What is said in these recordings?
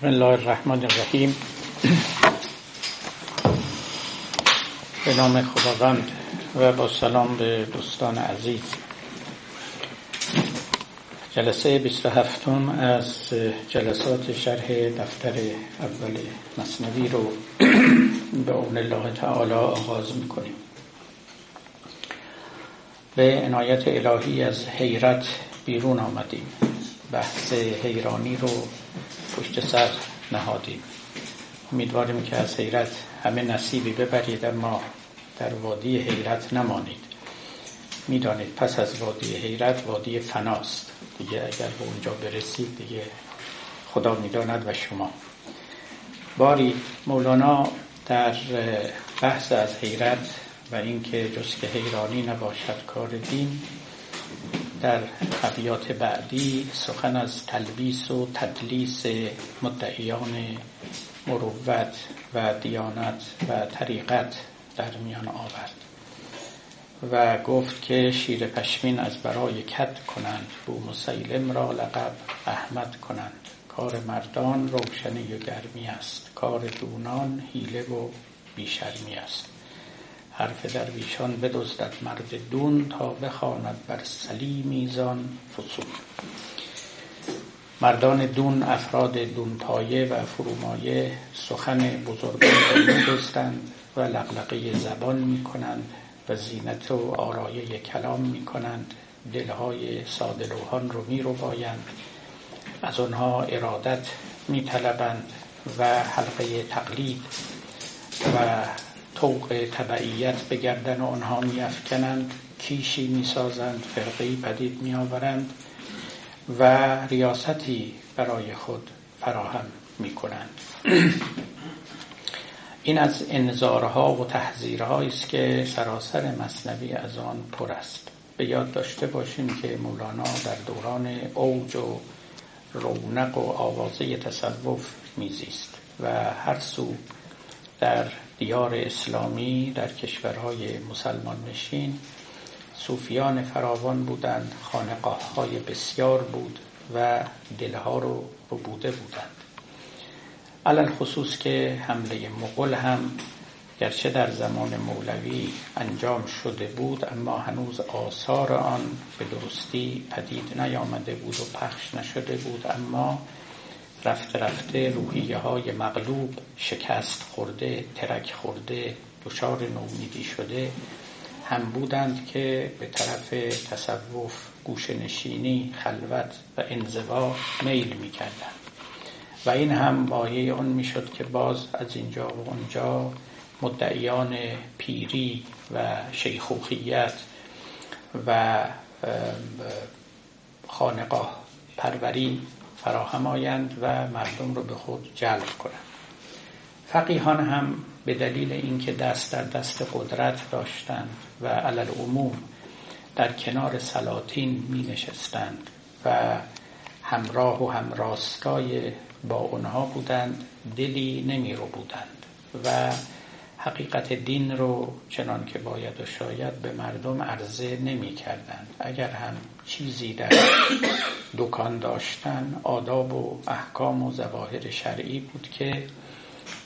بسم الله الرحمن الرحیم. به نام خداوند و با سلام به دوستان عزیز. جلسه 27 از جلسات شرح دفتر اول مصنوی رو به اون الله تعالی آغاز می‌کنیم. به عنایت الهی از حیرت بیرون آمدیم. بحث حیرانی رو پشت سر نهادیم. امیدواریم که از حیرت همه نصیبی ببرید اما در وادی حیرت نمانید. می‌دانید پس از وادی حیرت وادی فناست. دیگه اگر به اونجا برسید دیگه خدا می‌داند و شما. باری مولانا در بحث از حیرت و اینکه جز که حیرانی نباشد کار دین در ابیات بعدی سخن از تلبیس و تدلیس مدعیان مروت و دیانت و طریقت در میان آورد و گفت که شیر پشمین از برای کد کنند بو مسیلم را لقب احمد کنند. کار مردان روشنی و گرمی است. کار دونان حیله و بیشرمی است. حرف درویشان بدزدد مرد دون تا بخواند بر سلی میزان فصول مردان دون افراد دون پایه و فرومایه سخن بزرگان میدزدند و لقلقه زبان می‌کنند و زینت و آرایه کلام می‌کنند. دلهای سادلوهان رو میربایند. از آنها ارادت میطلبند و حلقه تقلید و طوق تبعیت به گردن آنها میافکنند کیشی می‌سازند فرقی پدید میآورند و ریاستی برای خود فراهم می‌کنند. این از انذارها و تحذیرهایی است که سراسر مصنوی از آن پر است. به یاد داشته باشیم که مولانا در دوران اوج و رونق و آوازه تصوف میزیست و هر سو در دیار اسلامی در کشورهای مسلمان نشین. صوفیان فراوان بودند خانقاه های بسیار بود و دلها رو بوده بودند. علل خصوص که حمله مغل هم گرچه در زمان مولوی انجام شده بود اما هنوز آثار آن به درستی پدید نیامده بود و پخش نشده بود. اما رفته رفته روحیه های مغلوب شکست خورده ترک خورده دچار نومیدی شده هم بودند که به طرف تصوف گوشنشینی خلوت و انزوا میل می‌کردند. و این هم مایه آن می‌شد که باز از اینجا و اونجا مدعیان پیری و شیخوخیت و خانقاه پروری فراهم آیند و مردم رو به خود جلب کنند. فقیهان هم به دلیل اینکه دست در دست قدرت داشتند و علل عموم در کنار سلاطین می نشستند و همراه و همراستای با اونها بودند دلی نمی رو بودند و حقیقت دین رو چنان که باید و شاید به مردم عرضه نمی کردند. اگر هم چیزی در دکان داشتن آداب و احکام و زواهر شرعی بود که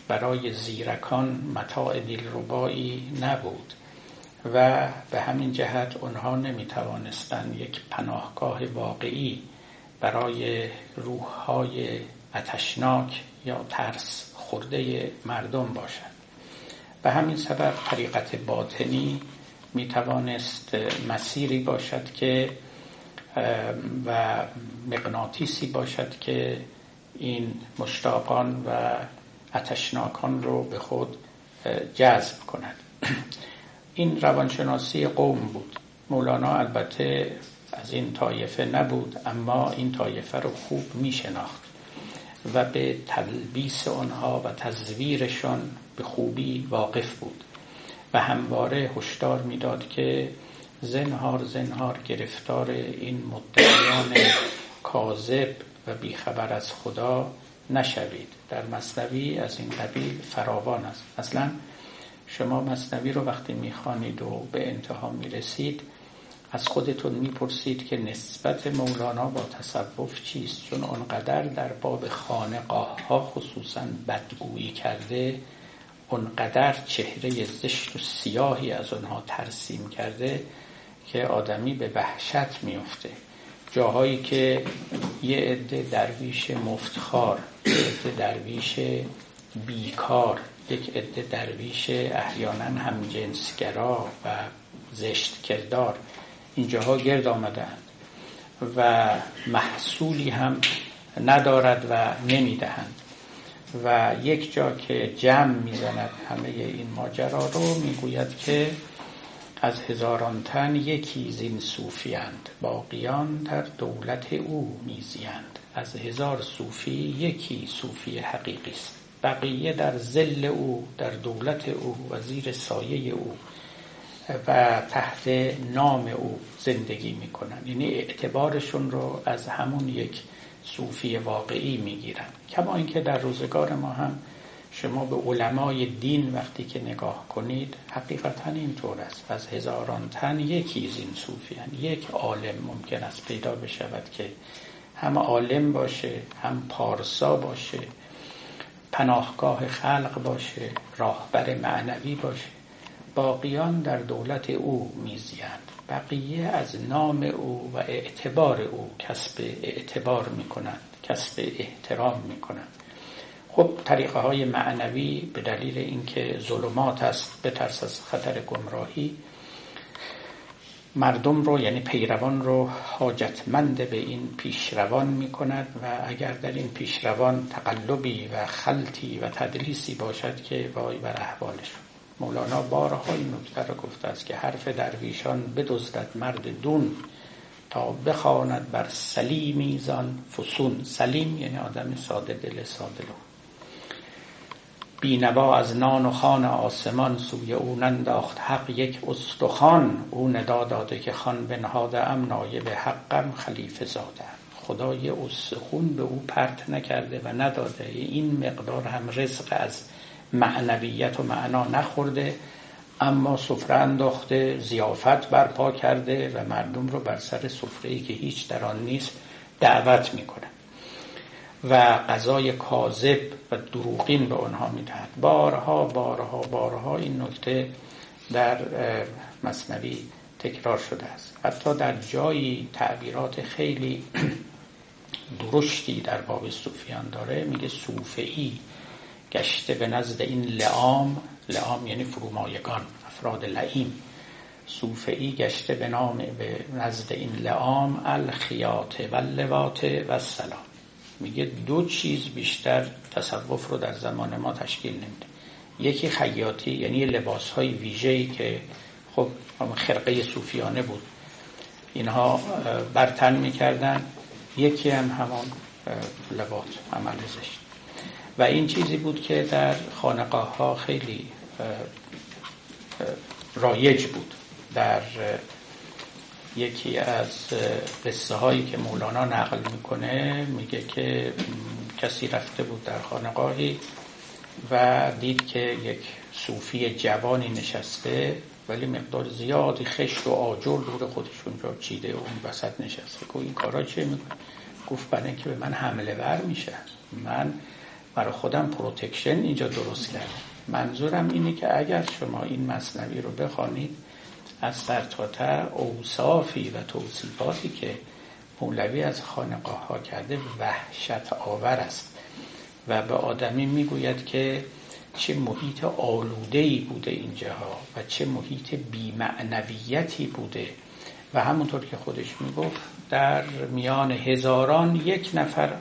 برای زیرکان متاع دلربایی نبود و به همین جهت آنها نمی توانستند یک پناهگاه واقعی برای روحهای اتشناک یا ترس خورده مردم باشد به همین سبب طریقت باطنی می توانست مسیری باشد که و مغناطیسی باشد که این مشتاقان و اتشناکان رو به خود جذب کند. این روانشناسی قوم بود. مولانا البته از این طایفه نبود اما این طایفه رو خوب می شناخت و به تلبیس آنها و تزویرشان به خوبی واقف بود و همواره هشدار می‌داد که زنهار زنهار گرفتار این مدعیان کاذب و بیخبر از خدا نشوید. در مصنوی از این قبیل فراوان است. اصلا شما مصنوی رو وقتی می‌خوانید و به انتها می‌رسید از خودتون می‌پرسید که نسبت مولانا با تصوف چیست؟ چون اونقدر در باب خانقاه ها خصوصا بدگویی کرده اونقدر چهره زشت و سیاهی از آنها ترسیم کرده که آدمی به وحشت میفته جاهایی که یه عده درویش مفتخار یه عده درویش بیکار یک عده درویش احیانا هم جنسگرا و زشت کردار اینجاها گرد آمدند و محصولی هم ندارد و نمی‌دهند. و یک جا که جمع می‌زند همه این ماجرا رو می‌گوید که از هزاران تن یکی زین صوفیند باقیان در دولت او میزیند از هزار صوفی یکی صوفی حقیقی است. بقیه در زل او در دولت او و زیر سایه او و تحت نام او زندگی می‌کنن یعنی اعتبارشون رو از همون یک صوفی واقعی می‌گیرن. کما اینکه در روزگار ما هم شما به علمای دین وقتی که نگاه کنید حقیقتا اینطور است. از هزاران تن یکی از این صوفیان یک عالم ممکن است پیدا بشود که هم عالم باشه هم پارسا باشه پناهگاه خلق باشه راهبر معنوی باشه. باقیان در دولت او میزیند بقیه از نام او و اعتبار او کسب اعتبار می‌کنند کسب احترام می‌کنند. خب طریقه های معنوی به دلیل اینکه ظلمات است به ترس از خطر گمراهی مردم رو یعنی پیروان رو حاجتمند به این پیشروان می کند و اگر در این پیشروان تقلبی و خلطی و تدلیسی باشد که وای بر احوالشون مولانا بارها این نکته را گفته است که حرف درویشان بدزدد مرد دون تا بخواند بر سلیمیزان فسون. سلیم یعنی آدم ساده دل ساده لو بینوا از نان و خان آسمان سوی او ننداخت حق یک استخوان. او ندا داده که خان بنهاده ام نایب حقم خلیفه زاده خدای استخون به او پرت نکرده و نداده. این مقدار هم رزق از معنویت و معنا نخورده اما سفره انداخته زیافت برپا کرده و مردم رو بر سر سفره ای که هیچ در آن نیست دعوت می‌کنه. و غذای کاذب و دروغین به آنها می‌دهد. بارها بارها بارها این نکته در مصنوی تکرار شده است. حتی در جایی تعبیرات خیلی درشتی در باب صوفیان داره میگه صوفعی گشته به نزد این لعام لعام یعنی فرومایگان افراد لعیم. صوفعی گشته به نام به نزد این لعام الخیات و اللوات و سلام میگه دو چیز بیشتر تصوف رو در زمان ما تشکیل نمیده. یکی خیاطی یعنی لباس های ویژه‌ای که خب خرقه صوفیانه بود. اینها برتن می‌کردن. یکی هم همان لباس عمل زشت. و این چیزی بود که در خانقاه ها خیلی رایج بود. در یکی از قصه هایی که مولانا نقل می‌کنه میگه که کسی رفته بود در خانقاهی و دید که یک صوفی جوانی نشسته ولی مقدار زیادی خشت و آجر دور خودش اونجا چیده و اون وسط نشسته. گفت این کارا چه می‌کنه گفت برای که به من حمله ور میشه. من برای خودم protection اینجا درست کردم. منظورم اینه که اگر شما این مثنوی رو بخوانید از سر تا اوصافی و توصیفاتی که مولوی از خانقاه ها کرده وحشت آور است. و به آدمی می‌گوید که چه محیط آلودهی بوده اینجاها و چه محیط بیمعنویتی بوده. و همونطور که خودش می‌گفت در میان هزاران یک نفر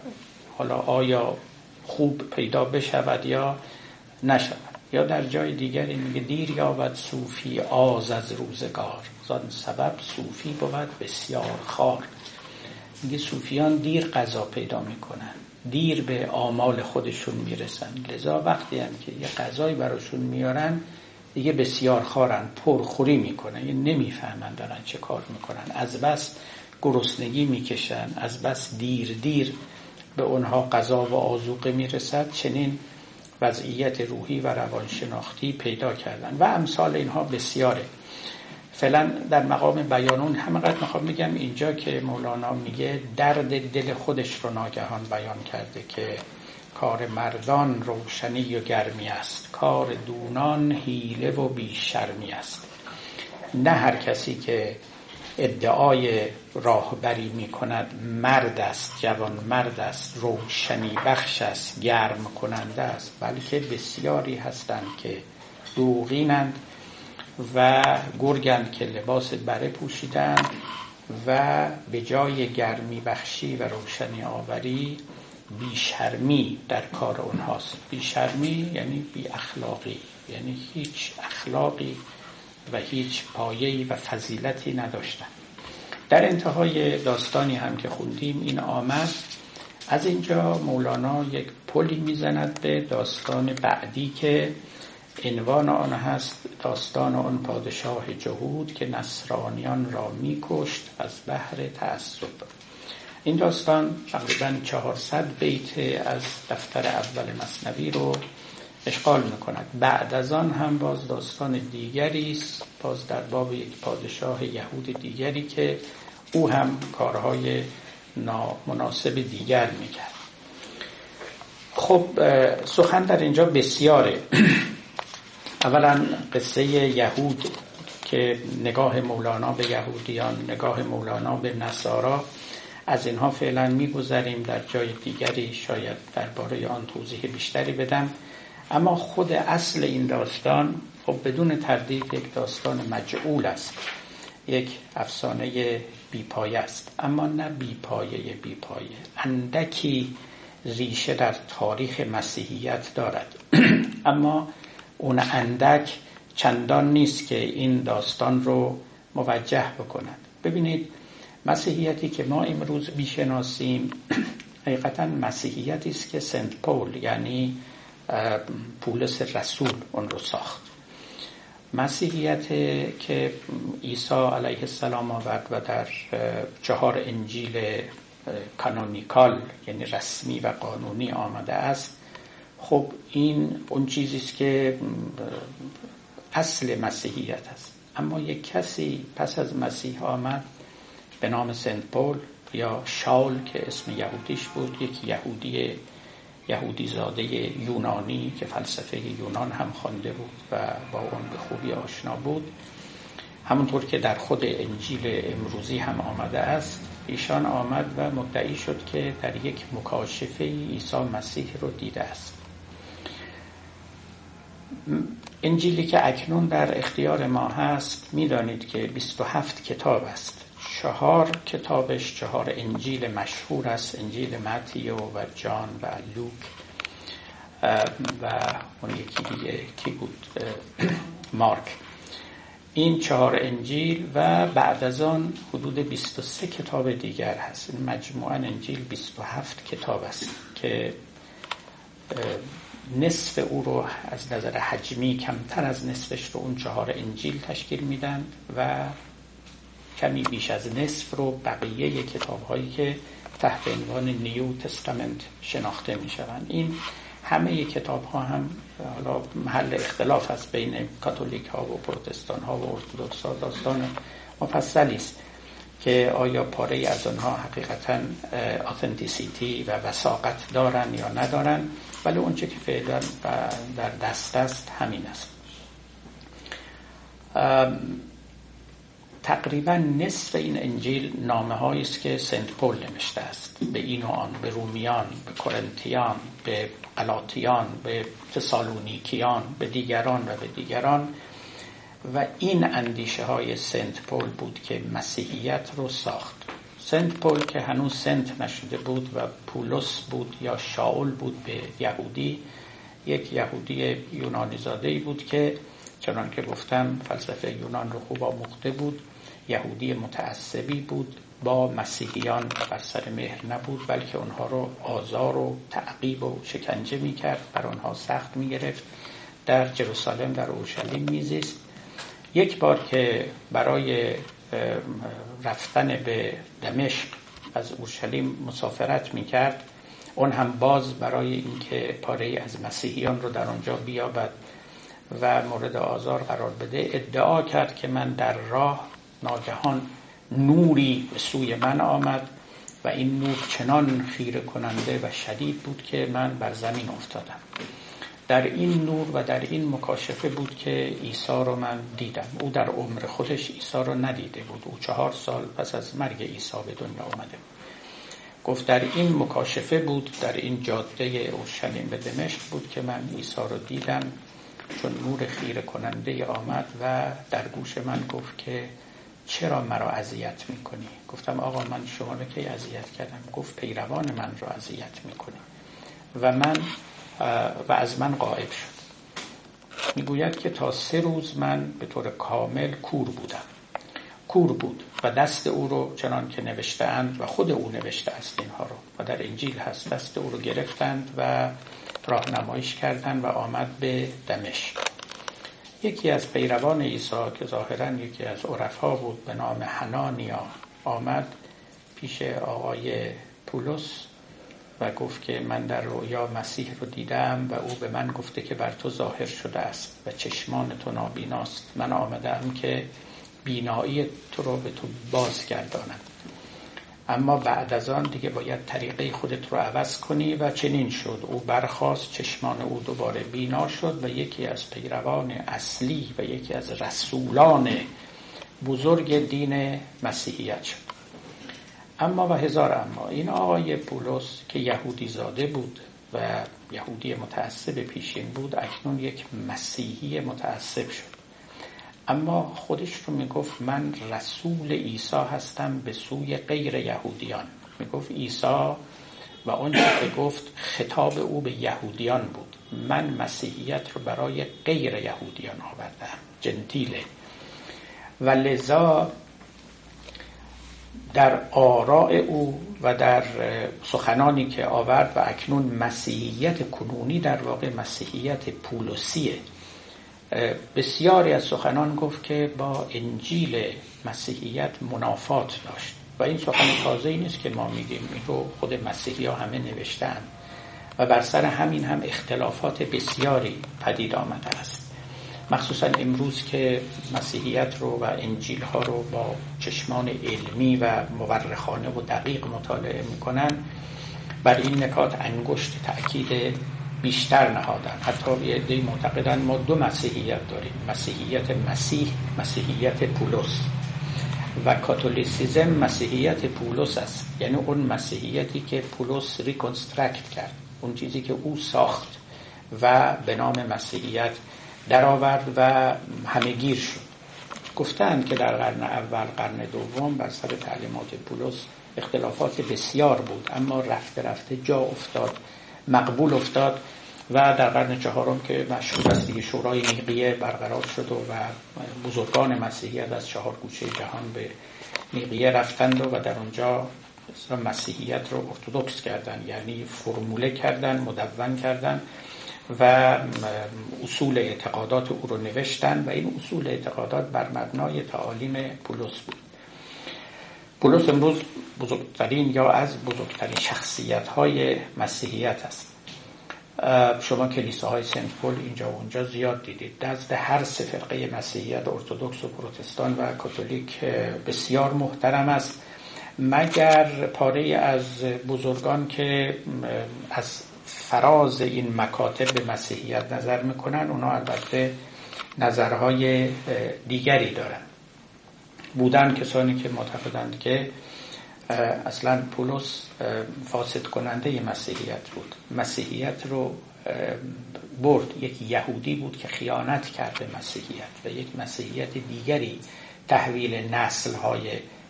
حالا آیا خوب پیدا بشود یا نشود. یا در جای دیگری میگه دیر یابد صوفی آز از روزگار. زان سبب صوفی بود بسیار خار. میگه صوفیان دیر قضا پیدا می‌کنن. دیر به آمال خودشون می‌رسن. لذا وقتی هم که یه قضایی براشون میارن دیگه بسیار خارن پرخوری می‌کنن. یه نمی‌فهمن دارن چه کار می‌کنن. از بس گرسنگی می‌کشن از بس دیر دیر به اونها قضا و آزوقه می‌رسد چنین وضعیت روحی و روانشناختی پیدا کردن. و امثال اینها بسیاره. فعلا در مقام بیانون همقدر می‌خوام بگم اینجا که مولانا میگه درد دل خودش رو ناگهان بیان کرده که کار مردان روشنی و گرمی است. کار دونان حیله و بیشرمی است. نه هر کسی که ادعای راهبری می کند مرد است جوان مرد است روشنی بخش است گرم کننده است. بلکه بسیاری هستند که دوغینند و گرگند که لباس بره پوشیدند و به جای گرمی بخشی و روشنی آوری بیشرمی در کار اونهاست. بیشرمی یعنی بی اخلاقی یعنی هیچ اخلاقی و هیچ پایه‌ای و فضیلتی نداشتن در انتهای داستانی هم که خوندیم این آمد. از اینجا مولانا یک پلی می‌زند به داستان بعدی که عنوان آن هست داستان آن پادشاه جهود که نصرانیان را میکشت از بحر تعصب. این داستان تقریبا 400 بیت از دفتر اول مصنوی رو اشغال می‌کند. بعد از آن هم باز داستان دیگری است باز در باب یک پادشاه یهود دیگری که او هم کارهای نامناسب دیگر می‌کرد. خب سخن در اینجا بسیاره. اولا قصه یهود که نگاه مولانا به یهودیان نگاه مولانا به نصارا از اینها فعلا میگذریم. در جای دیگری شاید درباره آن توضیح بیشتری بدم. اما خود اصل این داستان خب بدون تردید یک داستان مجعول است. یک افسانه بیپایه است. اما نه بیپایه بیپایه. اندکی ریشه در تاریخ مسیحیت دارد. اما اون اندک چندان نیست که این داستان رو موجه بکند. ببینید مسیحیتی که ما امروز می‌شناسیم حقیقتا مسیحیتی است که سنت پول یعنی پولس رسول اون رو ساخت. مسیحیت که عیسی علیه السلام آورد و در چهار انجیل کانونیکال یعنی رسمی و قانونی آمده است خب این اون چیزی است که اصل مسیحیت است. اما یک کسی پس از مسیح آمد به نام سنت پول یا شاول که اسم یهودیش بود یک یهودی یهودی زاده یونانی که فلسفه یونان هم خوانده بود و با اون به خوبی آشنا بود. همونطور که در خود انجیل امروزی هم آمده است ایشان آمد و مدعی شد که در یک مکاشفه عیسی مسیح رو دیده است. انجیلی که اکنون در اختیار ما هست می‌دانید که 27 کتاب است. چهار کتابش چهار انجیل مشهور است انجیل متیو و جان و لوک. و اون یکی دیگه کی بود؟ مارک. این چهار انجیل و بعد از آن حدود 23 کتاب دیگر هست. مجموعا انجیل 27 کتاب است که نصف او رو از نظر حجمی کمتر از نصفش رو اون چهار انجیل تشکیل میدن و کمی بیش از نصف رو بقیه کتاب هایی که تحت عنوان نیو تستامنت شناخته می شوند این همه کتاب ها هم حالا محل اختلاف است بین کاتولیک ها و پروتستان ها و ارتودکس ها داستان مفصلی است که آیا پاره از آنها حقیقتا آتنتیسیتی و وساقت دارن یا ندارن؟ ولی اونچه که فعلا در دست است همین است. تقریبا نصف این انجیل نامه است که سنت پول نوشته است. به این و آن به رومیان به کرنتیان به قلاتیان به تسالونیکیان به دیگران و به دیگران. و این اندیشه های سنت پول بود که مسیحیت رو ساخت. سنت پول که هنوز سنت نشده بود و پولس بود یا شاول بود به یهودی یک یهودی یونانی زاده بود که چنان که گفتم فلسفه یونان رو خوب آموخته بود. یهودی متعصبی بود با مسیحیان بر سر مهر نبود بلکه اونها رو آزار و تعقیب و شکنجه می‌کرد بر آنها سخت می‌گرفت در جروسالم در اورشلیم میزیست. یک بار که برای رفتن به دمشق از اورشلیم مسافرت می‌کرد اون هم باز برای اینکه پاره از مسیحیان رو در آنجا بیابد و مورد آزار قرار بده ادعا کرد که من در راه ناگهان نوری به سوی من آمد و این نور چنان خیره کننده و شدید بود که من بر زمین افتادم. در این نور و در این مکاشفه بود که عیسی رو من دیدم. او در عمر خودش عیسی رو ندیده بود. او چهار سال پس از مرگ عیسی به دنیا آمده بود. گفت در این مکاشفه بود در این جاده اورشلیم به دمشق بود که من عیسی رو دیدم. چون نور خیره کننده آمد و در گوش من گفت که چرا مرا اذیت می‌کنی؟ گفتم آقا من شما رو کی اذیت کردم؟ گفت پیروان من رو اذیت می‌کنی. و من و از من قائب شد. می‌گوید که تا سه روز من به طور کامل کور بودم. کور بود و دست او رو چنان که نوشتهاند و خود او نوشته است اینها رو و در انجیل هست دست او رو گرفتند و راهنماییش کردند و آمد به دمشق. یکی از پیروان عیسی که ظاهرا یکی از عرفا بود به نام حنانیا آمد پیش آقای پولس و گفت که من در رویا مسیح رو دیدم و او به من گفته که بر تو ظاهر شده است و چشمان تو نابیناست. من آمدم که بینایی تو رو به تو بازگردانم. اما بعد از آن دیگه باید طریقه خودت رو عوض کنی و چنین شد. او برخواست چشمان او دوباره بینا شد و یکی از پیروان اصلی و یکی از رسولان بزرگ دین مسیحیت شد. اما و هزار اما این آقای پولس که یهودی زاده بود و یهودی متعصب پیشین بود اکنون یک مسیحی متعصب شد. اما خودش رو می‌گفت من رسول عیسی هستم به سوی غیر یهودیان. می‌گفت عیسی و اون که گفت خطاب او به یهودیان بود. من مسیحیت رو برای غیر یهودیان آوردم. جنتیله. و لذا در آراء او و در سخنانی که آورد و اکنون مسیحیت کنونی در واقع مسیحیت پولوسیه بسیاری از سخنان گفت که با انجیل مسیحیت منافات داشت. و این سخن تازه ای نیست که ما میگیم این رو خود مسیحی ها همه نوشتن. و بر سر همین هم اختلافات بسیاری پدید آمده است. مخصوصا امروز که مسیحیت رو و انجیل ها رو با چشمان علمی و مورخانه و دقیق مطالعه می‌کنن بر این نکات انگشت تأکید بیشتر نهادن. حتی یه عده‌ای معتقدن ما دو مسیحیت داریم. مسیحیت مسیح مسیحیت پولس. و کاتولیسیزم مسیحیت پولس است. یعنی اون مسیحیتی که پولس reconstruct کرد. اون چیزی که او ساخت و به نام مسیحیت درآورد و همهگیر شد. گفتند که در قرن اول قرن دوم بر سر تعلیمات پولس اختلافات بسیار بود. اما رفته رفته جا افتاد. مقبول افتاد و در قرن چهارم که مشهور است دیگه شورای نیقیه برقرار شد و بزرگان مسیحیت از چهار گوشه جهان به نیقیه رفتند و در اونجا مسیحیت رو ارتودکس کردن یعنی فرموله کردن مدون کردن و اصول اعتقادات او رو نوشتن و این اصول اعتقادات بر مبنای تعالیم پولس بود. پولس امروز بزرگترین یا از بزرگترین شخصیت های مسیحیت است. شما کلیساهای سنت پول اینجا و اونجا زیاد دیدید. نزد هر سه مسیحیت ارتودکس و پروتستان و کاتولیک بسیار محترم است. مگر پاره از بزرگان که از فراز این مکاتب به مسیحیت نظر می‌کنن اونا البته نظرهای دیگری دارن. بودن کسانی که معتقدند که اصلا پولس فاسد کننده مسیحیت بود. مسیحیت رو برد. یک یهودی بود که خیانت کرده مسیحیت و یک مسیحیت دیگری تحویل نسل های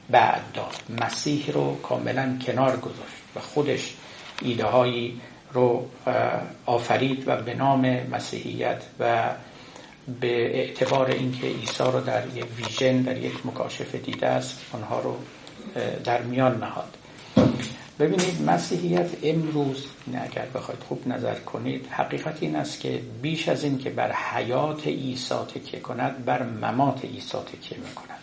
بعد داد. مسیح رو کاملا کنار گذاشت و خودش ایده هایی رو آفرید و به نام مسیحیت و به اعتبار اینکه عیسی رو در یک ویژن در یک مکاشفه دیده است آنها رو در میان نهاد. ببینید مسیحیت امروز اگر بخواید خوب نظر کنید حقیقت این است که بیش از این که بر حیات عیسی تکیه کند بر ممات عیسی تکیه می‌کند.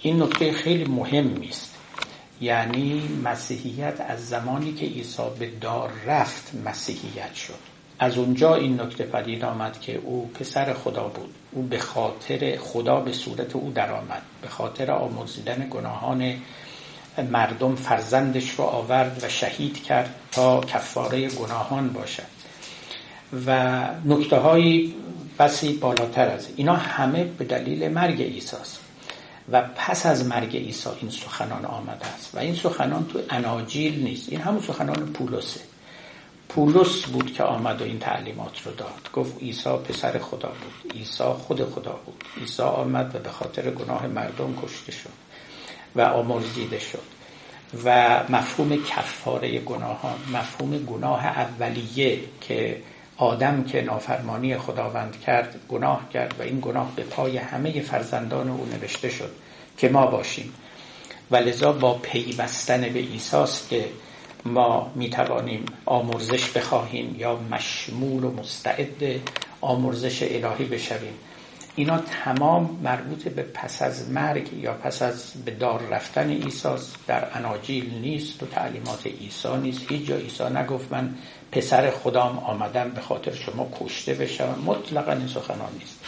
این نکته خیلی مهمی است یعنی مسیحیت از زمانی که عیسی به دار رفت مسیحیت شد. از اونجا این نکته پدید آمد که او پسر خدا بود. او به خاطر خدا به صورت او درآمد. به خاطر آمرزیدن گناهان مردم فرزندش رو آورد و شهید کرد تا کفاره گناهان باشد. و نکته های بسی بالاتر از اینا همه به دلیل مرگ عیسی و پس از مرگ عیسی این سخنان آمده است. و این سخنان تو اناجیل نیست. این همون سخنان پولسه. پولس بود که آمد و این تعلیمات رو داد. گفت عیسی پسر خدا بود. عیسی خود خدا بود. عیسی آمد و به خاطر گناه مردم کشته شد و آمرزیده شد. و مفهوم کفاره گناهان مفهوم گناه اولیه که آدم که نافرمانی خداوند کرد گناه کرد و این گناه به پای همه فرزندان او نوشته شد که ما باشیم. و لذا با پیوستن به ایساست که ما می توانیم آمرزش بخواهیم یا مشمول و مستعد آمرزش الهی بشویم. اینا تمام مربوط به پس از مرگ یا پس از به دار رفتن ایساس در اناجیل نیست و تعلیمات عیسی نیست. هیچ جا عیسی نگفت من پسر خدام آمدم به خاطر شما کشته بشم. مطلقا این سخنان نیست.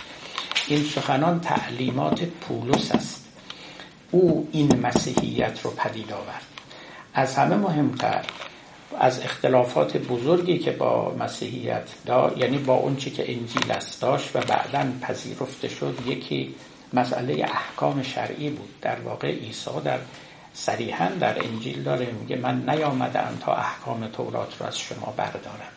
این سخنان تعلیمات پولس است. او این مسیحیت رو پدید آورد. از همه مهمتر از اختلافات بزرگی که با مسیحیت دا یعنی با اون چی که انجیل است داشت و بعدا پذیرفته شد یکی مسئله احکام شرعی بود. در واقع عیسی در صریحا در انجیل داره میگه من نیامدم تا احکام تورات رو از شما بردارم.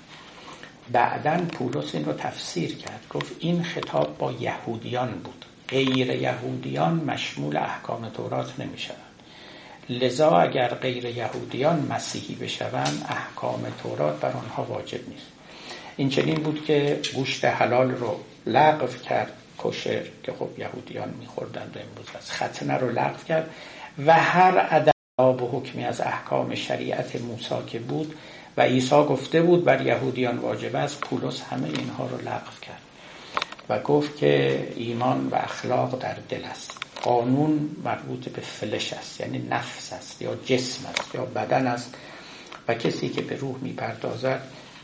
بعدا پولس این رو تفسیر کرد. گفت این خطاب با یهودیان بود. غیر یهودیان مشمول احکام تورات نمی‌شوند. لذا اگر غیر یهودیان مسیحی بشوند احکام تورات بر آنها واجب نیست. این چنین بود که گوشت حلال رو لغو کرد کشر که خب یهودیان میخوردند امروز از ختنه رو لغو کرد و هر عدد به حکمی از احکام شریعت موسی که بود و عیسی گفته بود بر یهودیان واجب است پولس همه اینها رو لغو کرد و گفت که ایمان و اخلاق در دل است. قانون مربوط به فلش است یعنی نفس است یا جسم است یا بدن است. و کسی که به روح می‌پردازد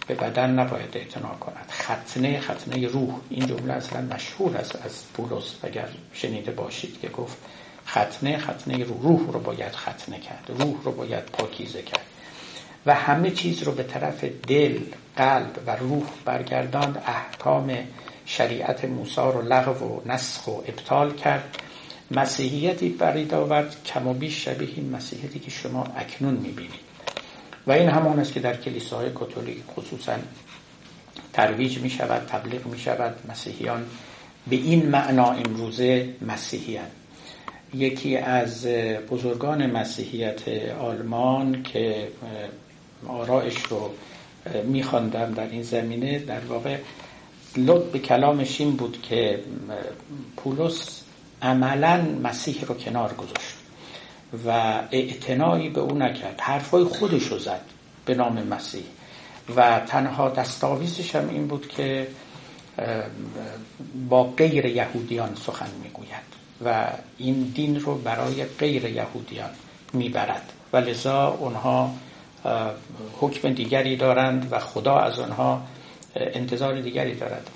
به بدن نباید اعتنا کند. ختنه ختنه روح. این جمله اصلا مشهور است از پولس اگر شنیده باشید که گفت ختنه ختنه روح روح رو باید ختنه کرد روح رو باید پاکیزه کرد. و همه چیز رو به طرف دل قلب و روح برگرداند احکام شریعت موسی رو لغو و نسخ و ابطال کرد. مسیحیتی برید آورد کم و بیش شبیه این مسیحیتی که شما اکنون می‌بینید. و این همان است که در کلیساهای کاتولیک خصوصا ترویج می شود تبلیغ می شود مسیحیان به این معنا امروزه مسیحیان. یکی از بزرگان مسیحیت آلمان که آرائش رو میخواندم در این زمینه در واقع لط به کلامش این بود که پولس عملا مسیح رو کنار گذاشت و اعتنایی به او نکرد. حرفای خودش رو زد به نام مسیح. و تنها دستاویزش هم این بود که با غیر یهودیان سخن می‌گوید و این دین رو برای غیر یهودیان می‌برد. و لذا اونها حکم دیگری دارند و خدا از آنها انتظار دیگری دارد.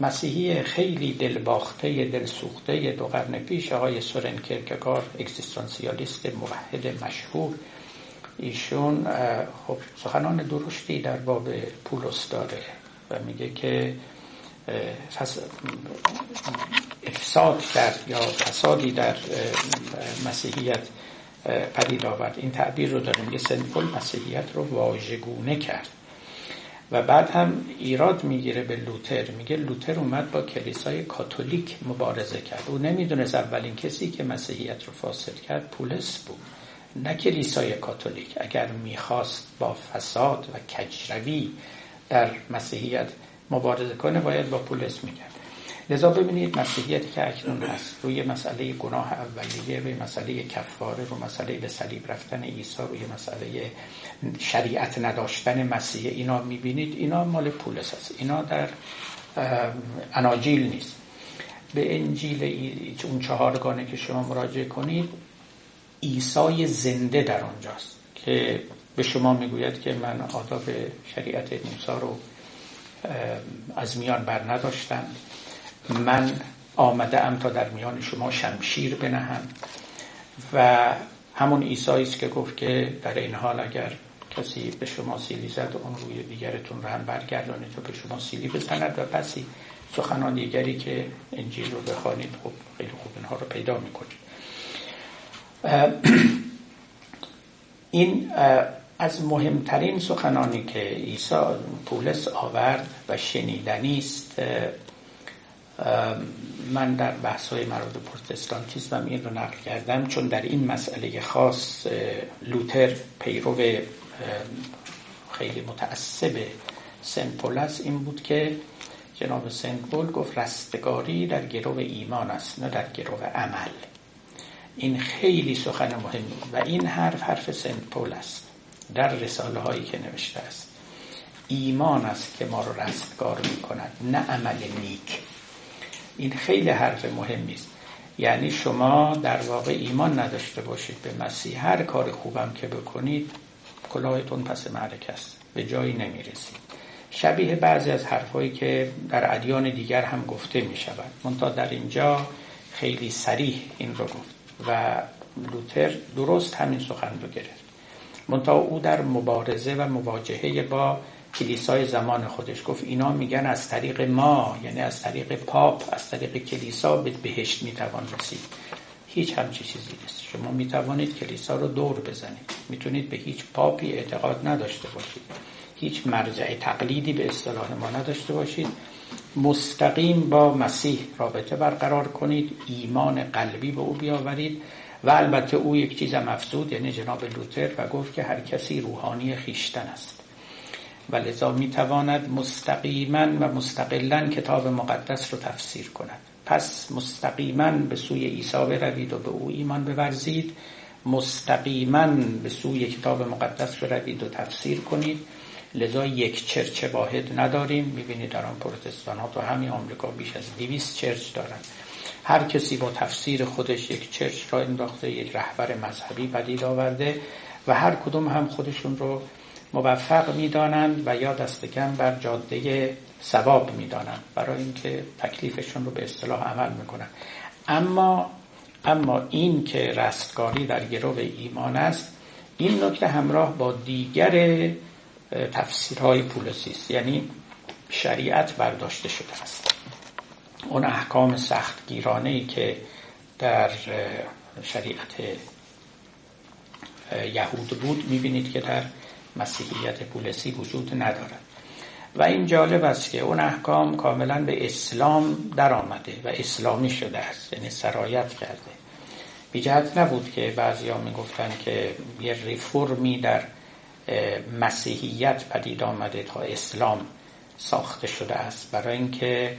مسیحی خیلی دلباخته دلسوخته دو قرن پیش آقای سورن کرکگار اکزیستانسیالیست موحد مشهور. ایشون خب سخنان درشتی در باب پولس داره و میگه که افساد کرد یا فسادی در مسیحیت پدید آورد. این تعبیر رو داره میگه سنفول مسیحیت رو واژگونه کرد. و بعد هم ایراد می‌گیره به لوتر. میگه لوتر اومد با کلیسای کاتولیک مبارزه کرد. او نمی‌دونست اولین کسی که مسیحیت رو فاسد کرد پولس بود نه کلیسای کاتولیک. اگر می‌خواست با فساد و کجروی در مسیحیت مبارزه کنه باید با پولس می‌کرد. لذا ببینید مسیحیتی که اکنون هست روی مسئله گناه اولیه روی مسئله کفاره رو مسئله به صلیب رفتن عیسی روی مسئله شریعت نداشتن مسیح اینا می‌بینید اینا مال پولس هست. اینا در اناجیل نیست. به انجیل اون چهارگانه که شما مراجعه کنید عیسی زنده در آنجاست که به شما می‌گوید که من آداب شریعت موسی رو از میان بر نداشتم. من آمده ام تا در میان شما شمشیر بنهم و همون ایسایی است که گفت که در این حال اگر کسی به شما سیلی زد اون روی دیگرتون رو هم برگردانید و به شما سیلی بزند و پسی سخنان دیگری که انجیل رو بخوانید خب خیلی خوب اینها رو پیدا می‌کنید. این از مهمترین سخنانی که عیسی پولس آورد و شنیدنی است من در بحث های مربوط پروتستانتیسم این رو نقل کردم چون در این مسئله خاص لوتر پیرو خیلی متعصب سنت پولس این بود که جناب سنت پول گفت رستگاری در گروه ایمان است نه در گروه عمل. این خیلی سخن مهمی و این حرف حرف سنت پول است در رساله هایی که نوشته است. ایمان است که ما رو رستگار می کند نه عمل نیک. این خیلی حرف مهمی است یعنی شما در واقع ایمان نداشته باشید به مسیح. هر کار خوبم که بکنید کلاهتون پس معرک است. به جایی نمی‌رسید. شبیه بعضی از حرفهایی که در ادیان دیگر هم گفته می شود منتها در اینجا خیلی سریح این رو گفت و لوتر درست همین سخن رو گرفت. منتها او در مبارزه و مواجهه با کلیسای زمان خودش گفت اینا میگن از طریق ما یعنی از طریق پاپ از طریق کلیسا به بهشت می‌توان رسید. هیچ همچی چیزی نیست. شما می‌توانید کلیسا رو دور بزنید. می‌تونید به هیچ پاپی اعتقاد نداشته باشید. هیچ مرجع تقلیدی به اصطلاح ما نداشته باشید. مستقیم با مسیح رابطه برقرار کنید. ایمان قلبی به او بیاورید. و البته او یک چیز مفسود یعنی جناب لوتر و گفت که هر کسی روحانی خیشتن است. و لذا می‌تواند مستقیما و مستقلا کتاب مقدس رو تفسیر کند. پس مستقیما به سوی عیسی بروید و به او ایمان بورزید. مستقیما به سوی کتاب مقدس بروید و تفسیر کنید. لذا یک چرچ واحد نداریم. می‌بینید در آن پروتستان ها تو همین آمریکا بیش از 200 چرچ دارن. هر کسی با تفسیر خودش یک چرچ را انداخته یک رهبر مذهبی پدید آورده و هر کدوم هم خودشون رو موفق می‌دانند و یا دست کم بر جاده ثواب می‌دانند برای اینکه تکلیفشون رو به اصطلاح عمل می‌کنن اما اما این که رستگاری در گروه ایمان است این نکته همراه با دیگر تفسیرهای پولسی یعنی شریعت برداشته شده است. اون احکام سخت گیرانه ای که در شریعت یهود بود می‌بینید که در مسیحیت پولسی وجود ندارد. و این جالب است که اون احکام کاملا به اسلام در آمده و اسلامی شده است یعنی سرایت کرده. بیجهت نبود که بعضی ها می‌گفتن که یه ریفورمی در مسیحیت پدید آمده تا اسلام ساخته شده است. برای اینکه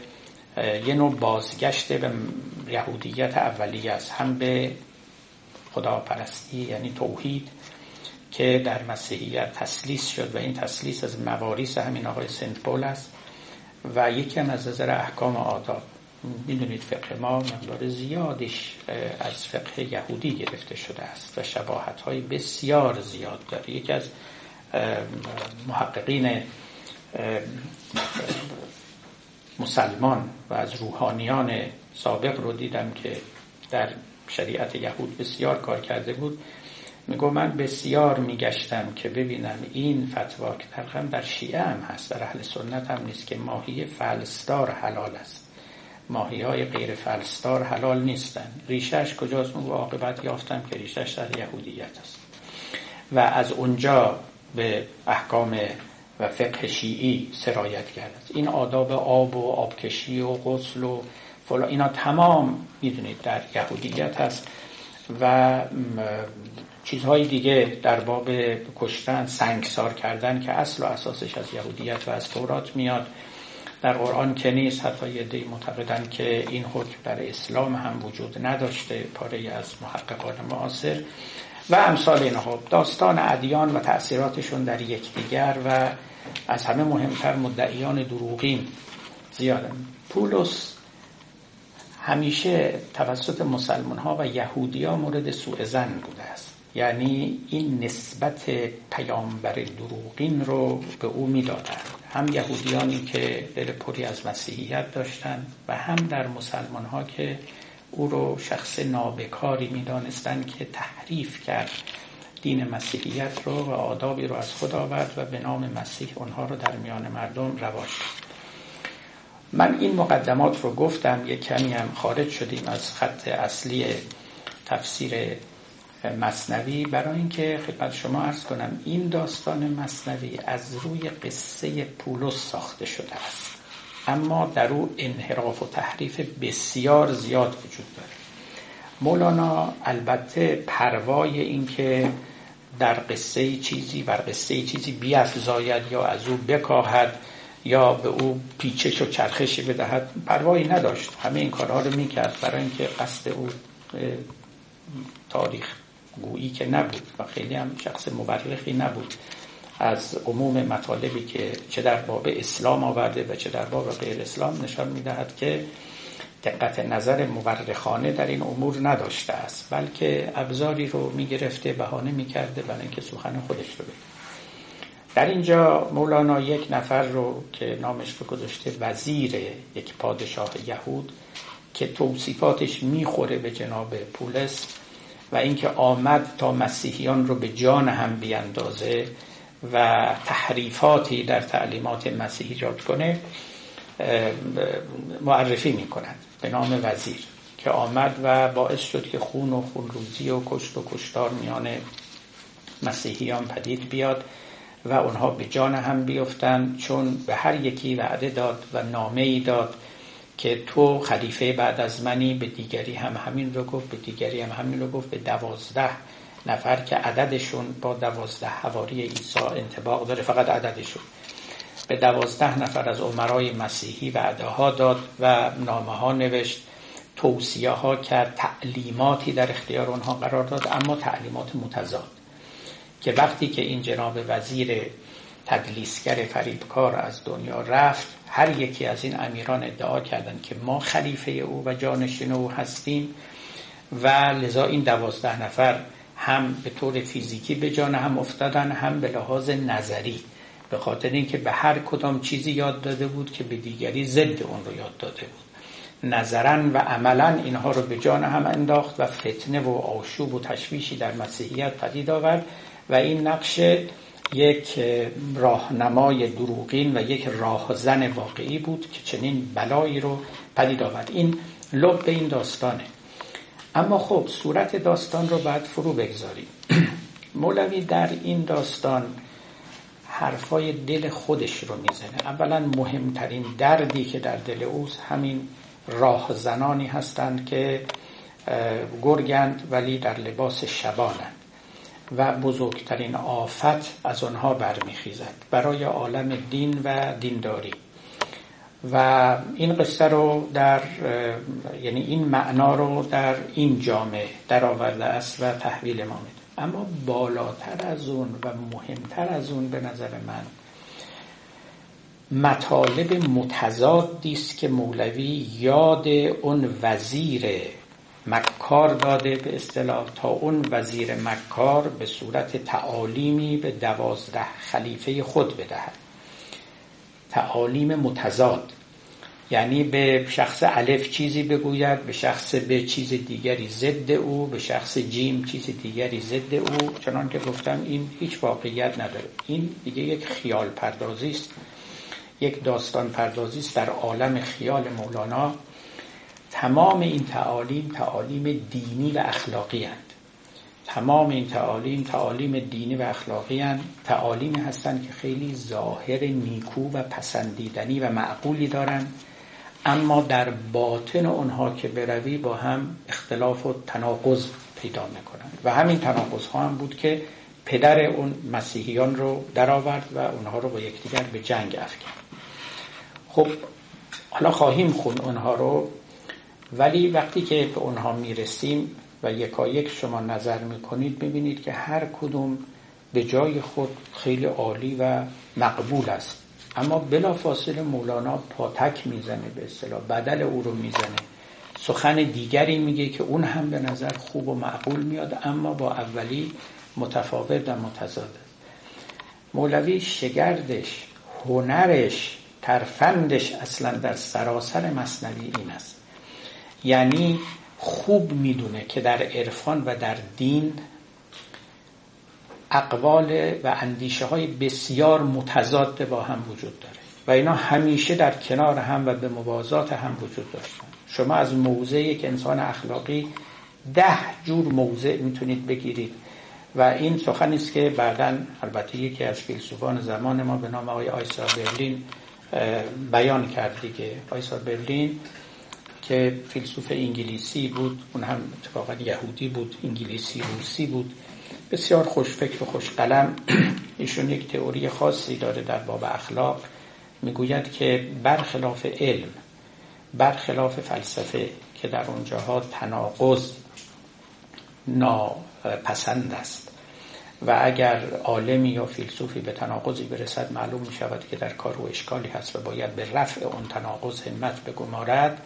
یه نوع بازگشت به یهودیت اولیه است. هم به خداپرستی یعنی توحید که در مسیحیت تسلیس شد و این تسلیس از مواریس همین آقای سنت پول است و یکی هم از نظر احکام آداب. می‌دونید فقه ما مقدار زیادش از فقه یهودی گرفته شده است و شباهت های بسیار زیاد داره. یکی از محققین مسلمان و از روحانیان سابق رو دیدم که در شریعت یهود بسیار کار کرده بود. میگو من بسیار میگشتم که ببینم این فتوا که در در شیعه هم هست در اهل سنت هم نیست که ماهی فلسدار حلال است. ماهی های غیر فلسدار حلال نیستن. ریشش کجاست؟ اون عاقبت یافتم که ریشش در یهودیت است. و از اونجا به احکام و فقه شیعی سرایت کرده است این آداب آب و آبکشی و غسل و فلا اینا تمام می‌دونید در یهودیت هست. و چیزهای دیگه در باب کشتن سنگسار کردن که اصل و اساسش از یهودیت و از تورات میاد. در قرآن که نیست حتی یه دی معتقدن که این حکم در اسلام هم وجود نداشته پاره از محققان معاصر. و امثال اینها داستان ادیان و تأثیراتشون در یکدیگر و از همه مهمتر مدعیان دروغین زیاده پولس همیشه توسط مسلمان ها و یهودی ها مورد سوء زن بوده است. یعنی این نسبت پیامبر دروغین رو به او می‌دادند. هم یهودیانی که دل پری از مسیحیت داشتند و هم در مسلمان ها که او رو شخص نابکاری می‌دانستند که تحریف کرد دین مسیحیت رو و آدابی رو از خود آورد و به نام مسیح اونها رو در میان مردم رواج من این مقدمات رو گفتم یک کمی هم خارج شدیم از خط اصلی تفسیر مصنوی برای اینکه خدمت شما ارز کنم این داستان مصنوی از روی قصه پولس ساخته شده است. اما در او انحراف و تحریف بسیار زیاد وجود داره. مولانا البته پروای اینکه در قصه چیزی بر قصه چیزی بیافزاید یا از او بکاهد یا به او پیچش و چرخشی بدهد پروایی نداشت. همه این کارها رو می‌کرد برای اینکه قصد او تاریخ گویی که نبود و خیلی هم شخص مبرخی نبود از عموم مطالبی که چه در باب اسلام آورده و چه در باب غیر اسلام نشان می‌دهد که دقت نظر مورخانه در این امور نداشته است بلکه ابزاری رو می‌گرفته بهانه می‌کرده برای اینکه سخن خودش رو بگه. در اینجا مولانا یک نفر رو که نامش رو گذاشته وزیر یک پادشاه یهود که توصیفاتش می‌خوره به جناب پولس و اینکه آمد تا مسیحیان رو به جان هم بیاندازه و تحریفاتی در تعلیمات مسیحی ایجاد کنه معرفی می‌کنند به نام وزیر که آمد و باعث شد که خون و خونروزی و کشت و کشتار میان مسیحیان پدید بیاد و اونها به جان هم بیفتند چون به هر یکی وعده داد و نامه ای داد که تو خلیفه بعد از منی به دیگری هم همین رو گفت به دیگری هم همین رو گفت. به دوازده نفر که عددشون با دوازده حواری عیسی انتباق داره فقط عددشون. به دوازده نفر از عمرای مسیحی وعده ها داد و نامه ها نوشت توصیه ها کرد تعلیماتی در اختیار اونها قرار داد اما تعلیمات متضاد. که وقتی که این جناب وزیر تدلیسگر فریبکار از دنیا رفت. هر یکی از این امیران ادعا کردند که ما خلیفه او و جانشین او هستیم و لذا این دوازده نفر هم به طور فیزیکی به جان هم افتادن هم به لحاظ نظری. به خاطر اینکه به هر کدام چیزی یاد داده بود که به دیگری ضد اون رو یاد داده بود. نظرا و عملا اینها رو به جان هم انداخت و فتنه و آشوب و تشویشی در مسیحیت پدید آورد و این نقش یک راهنمای دروغین و یک راهزن واقعی بود که چنین بلایی رو پدید آورد. این لب این داستانه. اما خب صورت داستان رو باید فرو بگذاریم. مولوی در این داستان حرفای دل خودش رو می‌زنه. اولا مهمترین دردی که در دل اوست همین راهزنانی هستند که گرگند ولی در لباس شبانند. و بزرگترین آفت از آنها برمیخیزد برای عالم دین و دینداری. و این قصه رو در یعنی این معنا رو در این جامعه در آورده است و تحویل ما میده. اما بالاتر از اون و مهمتر از اون به نظر من مطالب متضادی است که مولوی یاد اون وزیر مکار داده به اصطلاح تا اون وزیر مکار به صورت تعالیمی به دوازده خلیفه خود بدهد. تعالیم متضاد. یعنی به شخص الف چیزی بگوید به شخص به چیز دیگری ضد او به شخص جیم چیز دیگری ضد او. چنان که گفتم این هیچ واقعیت نداره. این دیگه یک خیال پردازی است یک داستان پردازی است در عالم خیال مولانا. تمام این تعالیم تعالیم دینی و اخلاقی هستند. تمام این تعالیم تعالیم دینی و اخلاقی هستند. تعالیمی هستند که خیلی ظاهر نیکو و پسندیدنی و معقولی دارند. اما در باطن اونها که بروی با هم اختلاف و تناقض پیدا می‌کنند. و همین تناقض ها هم بود که پدر اون مسیحیان رو درآورد و اونها رو با یکدیگر به جنگ افکند. خب حالا خواهیم خون اونها رو ولی وقتی که به اونها می‌رسیم و یکایک شما نظر می‌کنید می‌بینید که هر کدوم به جای خود خیلی عالی و مقبول است. اما بلا فاصله مولانا پاتک می‌زنه به اصطلاح بدل او رو می‌زنه. سخن دیگری میگه که اون هم به نظر خوب و معقول میاد اما با اولی متفاوت و متضاد مولوی شگردش هنرش ترفندش اصلا در سراسر مصنوی این است. یعنی خوب می‌دونه که در عرفان و در دین اقوال و اندیشه های بسیار متضاد با هم وجود داره. و اینا همیشه در کنار هم و به موازات هم وجود داشتن شما از موضع یک انسان اخلاقی ده جور موضع می‌تونید بگیرید. و این سخنی است که بعدا البته یکی از فیلسوفان زمان ما به نام آقای آیسا برلین بیان کرد دیگه. آیسا برلین که فیلسوف انگلیسی بود اون هم اتفاقا یهودی بود انگلیسی روسی بود. بسیار خوشفکر و خوش قلم. ایشون یک تئوری خاصی داره در باب اخلاق. می‌گوید که برخلاف علم برخلاف فلسفه که در اونجاها تناقض ناپسند است. و اگر عالمی یا فیلسوفی به تناقضی برسد معلوم می شود که در کار و اشکالی هست و باید به رفع اون تناقض همت بگمارد.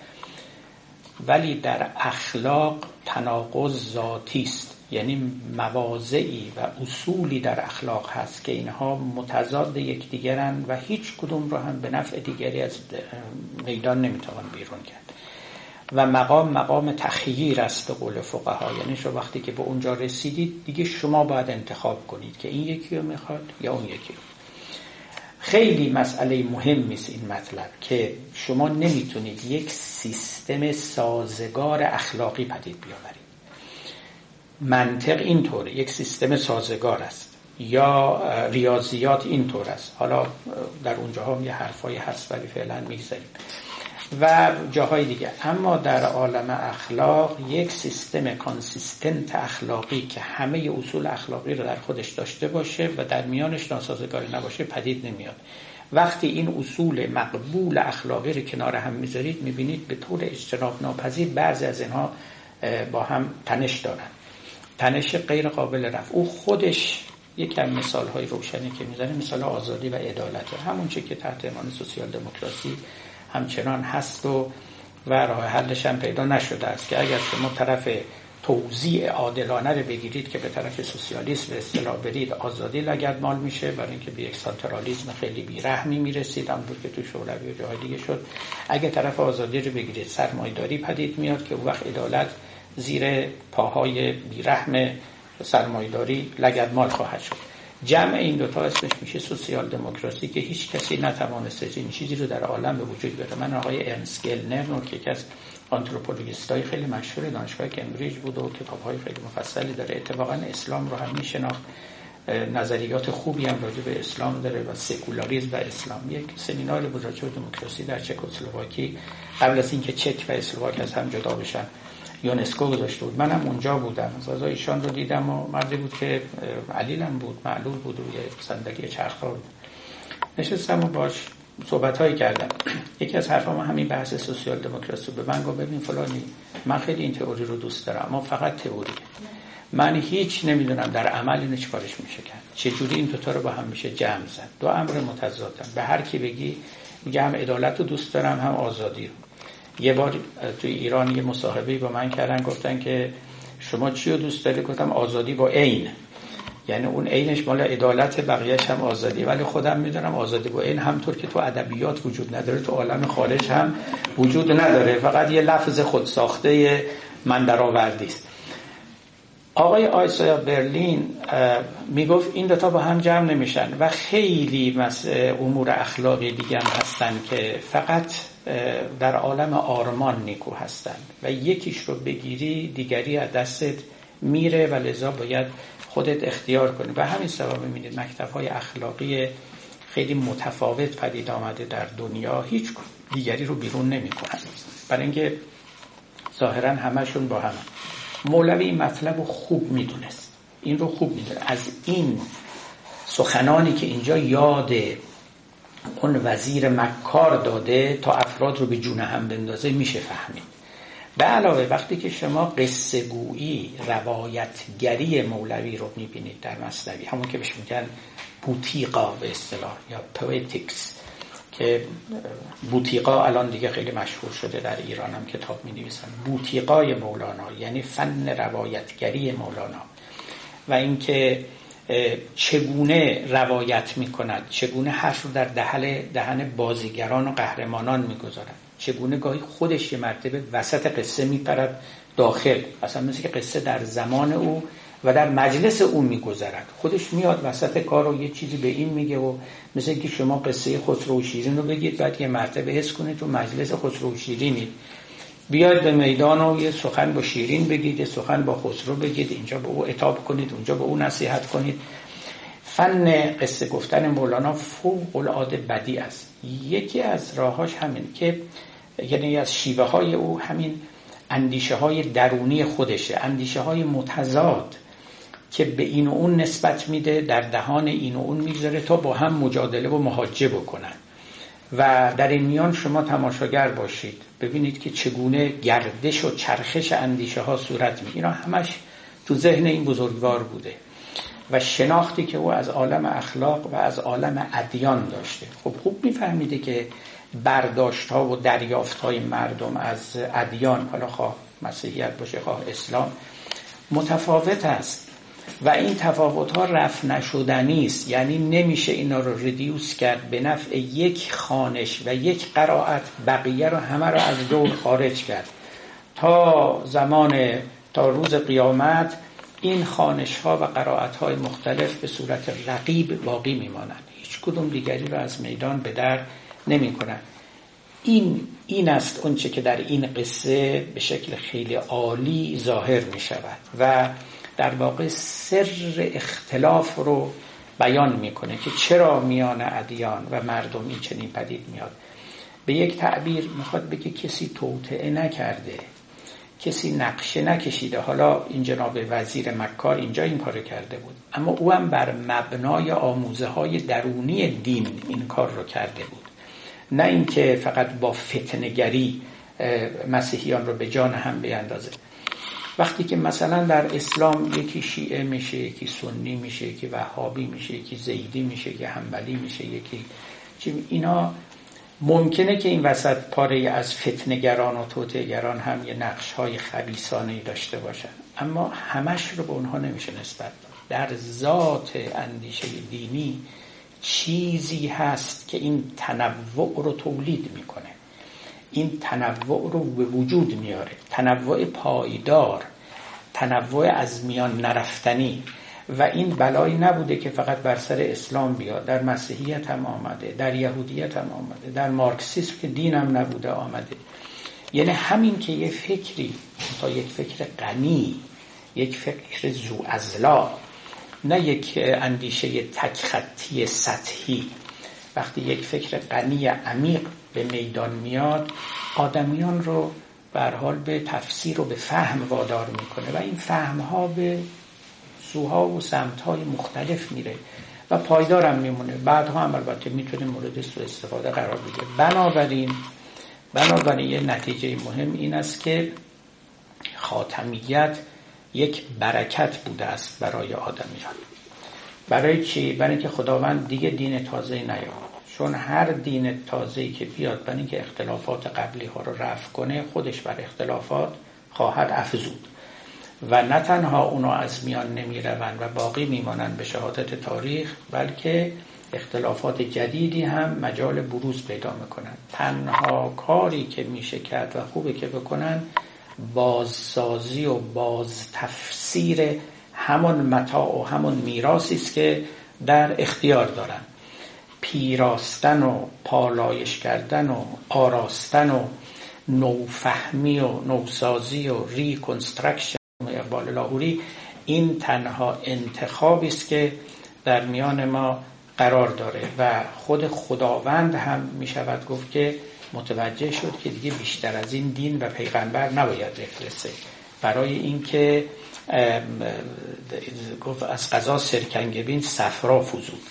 ولی در اخلاق تناقض ذاتی است. یعنی مواضعی و اصولی در اخلاق هست که اینها متضاد یکدیگرند و هیچ کدوم رو هم به نفع دیگری از میدان نمی‌توان بیرون کرد. و مقام مقام تخییر است به قول فقها. یعنی شما وقتی که به اونجا رسیدید دیگه شما باید انتخاب کنید که این یکی رو می‌خواد یا اون یکی خیلی مسئله مهم است این مطلب که شما نمی‌تونید یک سیستم سازگار اخلاقی پدید بیاورید. منطق اینطوره. یک سیستم سازگار است. یا ریاضیات اینطور است. حالا در اونجاها یه حرفای هست ولی فعلا می‌گذاریم. و جاهای دیگه. اما در عالم اخلاق یک سیستم کانسیستنت اخلاقی که همه اصول اخلاقی رو در خودش داشته باشه و در میانش ناسازگاری نباشه پدید نمیاد. وقتی این اصول مقبول اخلاقی رو کنار هم می‌ذارید می‌بینید به طور اجتناب ناپذیر بعضی از اینها با هم تنش دارن. تنش غیر قابل رفع. او خودش یکی از مثال های روشنی که می‌زنه مثال آزادی و عدالت. همون چه که تحت عنوان سوسیال دموکراسی همچنان هست و و راه حلش هم پیدا نشده است که اگر شما طرف توزیع عادلانه رو بگیرید که به طرف سوسیالیسم به اصطلاح برید آزادی مال میشه. برای اینکه به یک سانترالیسم خیلی بیرحمی می‌رسید همونطور که تو شوروی و دیگه شد. اگه طرف آزادی رو بگیرید سرمایداری پدید میاد که وقت عدالت زیر پاهای بیرحم سرمایداری پامال خواهد شد. جمع این دوتا اسمش میشه سوسیال دموکراسی که هیچ کسی نتوانسته این چیزی رو در عالم به وجود بیاره. من آقای ارنست گلنر که یکی از های خیلی مشهور دانشگاه کمبریج بود و کتاب های خیلی مفصلی داره. اتفاقا اسلام رو هم میشناخت. نظریات خوبی هم راجع به اسلام داره و سکولاریزم و اسلام. یک سمینار بود راجع به دموکراسی در چکسلواکی. قبل از اینکه چک و اسلواک از هم جدا بشن یونسکو گذاشته بود. منم اونجا بودم. از ایشان رو دیدم و مردی بود که علیلم بود معلول بود و یه صندلی چرخدار بود. نشستم و باش صحبت هایی کردم. یکی از حرفام همین بحث سوسیال دموکراسی به من گفت ببین فلانی من خیلی این تئوری رو دوست دارم اما فقط تئوری. من هیچ نمی‌دونم در عمل اینو چیکارش میشه کرد. چه جوری این دوتا رو با هم میشه جمع زد؟ دو امر متضادن. به هر کی بگی میگه هم عدالت رو دوست دارم هم آزادی رو. یه بار توی ایران یه مصاحبه با من کردن گفتن که شما چی رو دوست داری؟ گفتم آزادی با عین. یعنی اون عینش مال عدالت بقیهش هم آزادی. ولی خودم می‌دونم آزادی با عین همطور که تو ادبیات وجود نداره تو عالم خارج هم وجود نداره. فقط یه لفظ خود ساخته من درآوردی است. آقای آیسایا برلین می‌گفت این دوتا با هم جمع نمیشن و خیلی امور اخلاقی دیگه هم هستن که فقط در عالم آرمان نیکو هستند و یکیش رو بگیری دیگری از دستت میره و لذا باید خودت اختیار کنی. و همین سبب می‌بینید مکتب های اخلاقی خیلی متفاوت پدید آمده در دنیا. هیچ دیگری رو بیرون نمی‌کنن. برای اینکه ظاهرا همشون با هم. مولوی این مطلب رو خوب می‌دونست. این رو خوب می‌دونه از این سخنانی که اینجا یاد اون وزیر مکار داده تا افراد رو به جون هم بندازه میشه فهمید. به علاوه وقتی که شما قصه گویی روایتگری مولوی رو می‌بینید در مثنوی همون که بهش میگن بوتیقا به اصطلاح یا poetics که بوتیقا الان دیگه خیلی مشهور شده در ایران هم کتاب می نویسن بوتیقای مولانا یعنی فن روایتگری مولانا. و اینکه چگونه روایت می کند چگونه حرف رو در دهل دهن بازیگران و قهرمانان می گذارد چگونه گاهی خودش یه مرتبه وسط قصه می پرد داخل؟ اصلا مثل که قصه در زمان او و در مجلس او میگذرد. خودش میاد وسط کار و یه چیزی به این میگه و مثل که شما قصه خسرو و شیرین رو بگید بعد یه مرتبه حس کنید تو مجلس خسرو و شیرینید. بیاید به میدان و یه سخن با شیرین بگید یه سخن با خسرو بگید اینجا به او اتاب کنید اونجا به او نصیحت کنید. فن قصه گفتن مولانا فوق العاده بدی است. یکی از راهاش همین که یعنی از شیوه های او همین اندیشه های درونی خودشه اندیشه های متضاد که به این و اون نسبت میده در دهان این و اون می‌ذاره تا با هم مجادله و محاجه بکنن. و در این میان شما تماشاگر باشید. ببینید که چگونه گردش و چرخش اندیشه ها صورت می اینا همش تو ذهن این بزرگوار بوده. و شناختی که او از عالم اخلاق و از عالم ادیان داشته. خب خوب میفهمیده که برداشت ها و دریافت های مردم از ادیان حالا خواه مسیحیت باشه خواه اسلام متفاوت است. و این تفاوت ها رفع نشدنی است. یعنی نمیشه اینا رو ردیوس کرد به نفع یک خانش و یک قرائت بقیه رو همه رو از دور خارج کرد. تا زمان تا روز قیامت این خانش ها و قرائت های مختلف به صورت رقیب باقی میمانند. هیچ کدوم دیگری رو از میدان به در نمی کنند این این است اونچه که در این قصه به شکل خیلی عالی ظاهر می شود و در واقع سر اختلاف رو بیان می‌کنه که چرا میان ادیان و مردم این چنین پدید میاد. به یک تعبیر می‌خواد بگه کسی توطعه نکرده کسی نقشه نکشیده. حالا این جناب وزیر مکار اینجا این کار کرده بود اما او هم بر مبنای آموزه های درونی دین این کار رو کرده بود. نه اینکه فقط با فتنگری مسیحیان رو به جان هم بیندازه وقتی که مثلا در اسلام یکی شیعه میشه یکی سنی میشه یکی وهابی میشه یکی زیدی میشه یکی همبلی میشه یکی اینا ممکنه که این وسط پاره از فتنگران و توتگران هم یه نقش های خبیسانه داشته باشن. اما همش رو به اونها نمیشه نسبت داد. در ذات اندیشه دینی چیزی هست که این تنوع رو تولید می‌کنه. این تنوع رو به وجود میاره. تنوع پایدار تنوع از میان نرفتنی. و این بلایی نبوده که فقط بر سر اسلام بیاد. در مسیحیت هم آمده در یهودیت هم آمده در مارکسیسم که دین هم نبوده آمده. یعنی همین که یه فکری تا یک فکر غنی یک فکر زو ازلا نه یک اندیشه تک خطی سطحی. وقتی یک فکر غنی عمیق به میدان میاد آدمیان رو حال به تفسیر و به فهم وادار می‌کنه و این فهم ها به سوها و سمت های مختلف میره و پایدارم میمونه. بعدها هم البته می‌تونه مورد سو استفاده قرار بگیره بنابراین بنابراین یه نتیجه مهم این است که خاتمیت یک برکت بوده است برای آدمیان. برای چی؟ برای اینکه خداوند دیگه دین تازه نیاد چون هر دین تازه‌ای که بیاد برای اینکه اختلافات قبلی ها رو رفع کنه خودش بر اختلافات خواهد افزود. و نه تنها اونو از میان نمی روند و باقی میمانند به شهادت تاریخ بلکه اختلافات جدیدی هم مجال بروز پیدا می‌کنند. تنها کاری که میشه کرد و خوبه که بکنن بازسازی و باز تفسیر همون متاع و همون میراثی است که در اختیار دارن. پیراستن و پالایش کردن و آراستن و نوفهمی و نوسازی و reconstruction اقبال لاهوری این تنها انتخابی است که در میان ما قرار داره و خود خداوند هم می شود گفت که متوجه شد که دیگه بیشتر از این دین و پیغمبر نباید بفرسته. برای اینکه گفت از قضا سرکنگبین صفرا فزود.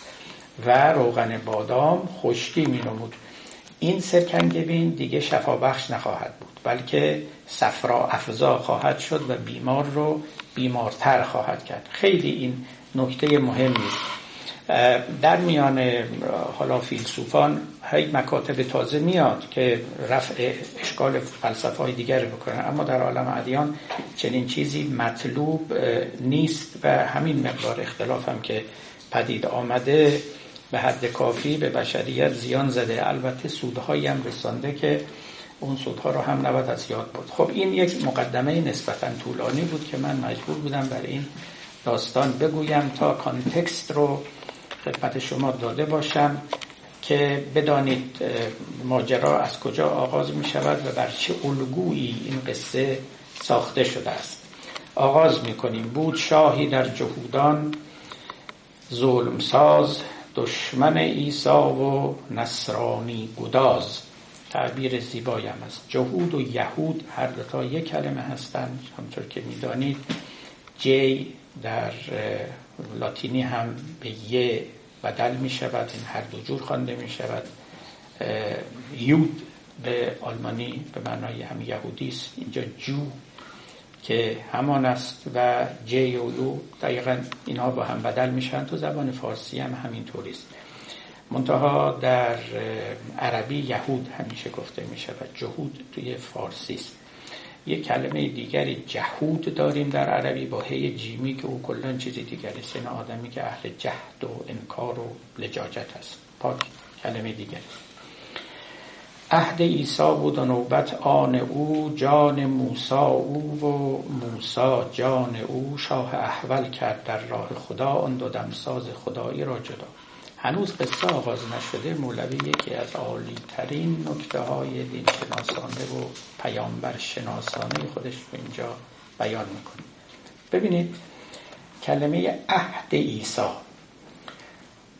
و روغن بادام خشکی می نمود این سرکنگبین دیگه شفابخش نخواهد بود بلکه صفرا افزا خواهد شد و بیمار رو بیمارتر خواهد کرد. خیلی این نکته مهمی. در میان حالا فیلسوفان هی مکاتب تازه میاد که رفع اشکال فلسفه های دیگر بکنن اما در عالم ادیان چنین چیزی مطلوب نیست و همین مقدار اختلاف هم که پدید آمده به حد کافی به بشریت زیان زده. البته سودهایی هم رسانده که اون سودها رو هم نباید از یاد بود خب این یک مقدمه نسبتا طولانی بود که من مجبور بودم برای این داستان بگویم تا کانتکست رو خدمت شما داده باشم که بدانید ماجرا از کجا آغاز می شود و بر چه الگویی این قصه ساخته شده است. آغاز می کنیم. بود شاهی در جهودان ظلم ساز دشمن ایسا و نصرانی گداز. تعبیر زیبایم است جهود و یهود هر تا یک کلمه هستند. همطور که می‌دانید جی در لاتینی هم به یه بدل می شود این هر دو جور خوانده می شود یود به آلمانی به معنای هم یهودی است. اینجا جو که همان است و جی و یو دقیقا اینها با هم بدل میشن. تو زبان فارسی هم همینطوری است. منتها در عربی یهود همیشه گفته می شود جهود توی فارسی است. یک کلمه دیگری جهود داریم در عربی با هی جیمی که او کلا چیزی دیگری سن آدمی که اهل جهد و انکار و لجاجت است. پاک کلمه دیگری عهد عیسی بود و نوبت آن او جان موسا او و موسا جان او شاه احول کرد در راه خدا. آن دو دمساز خدایی را جدا. هنوز قصه آغاز نشده. مولوی یکی از عالی ترین نکته های دین شناسانه و پیامبر شناسانه خودش رو اینجا بیان می‌کنه. ببینید کلمه عهد عیسی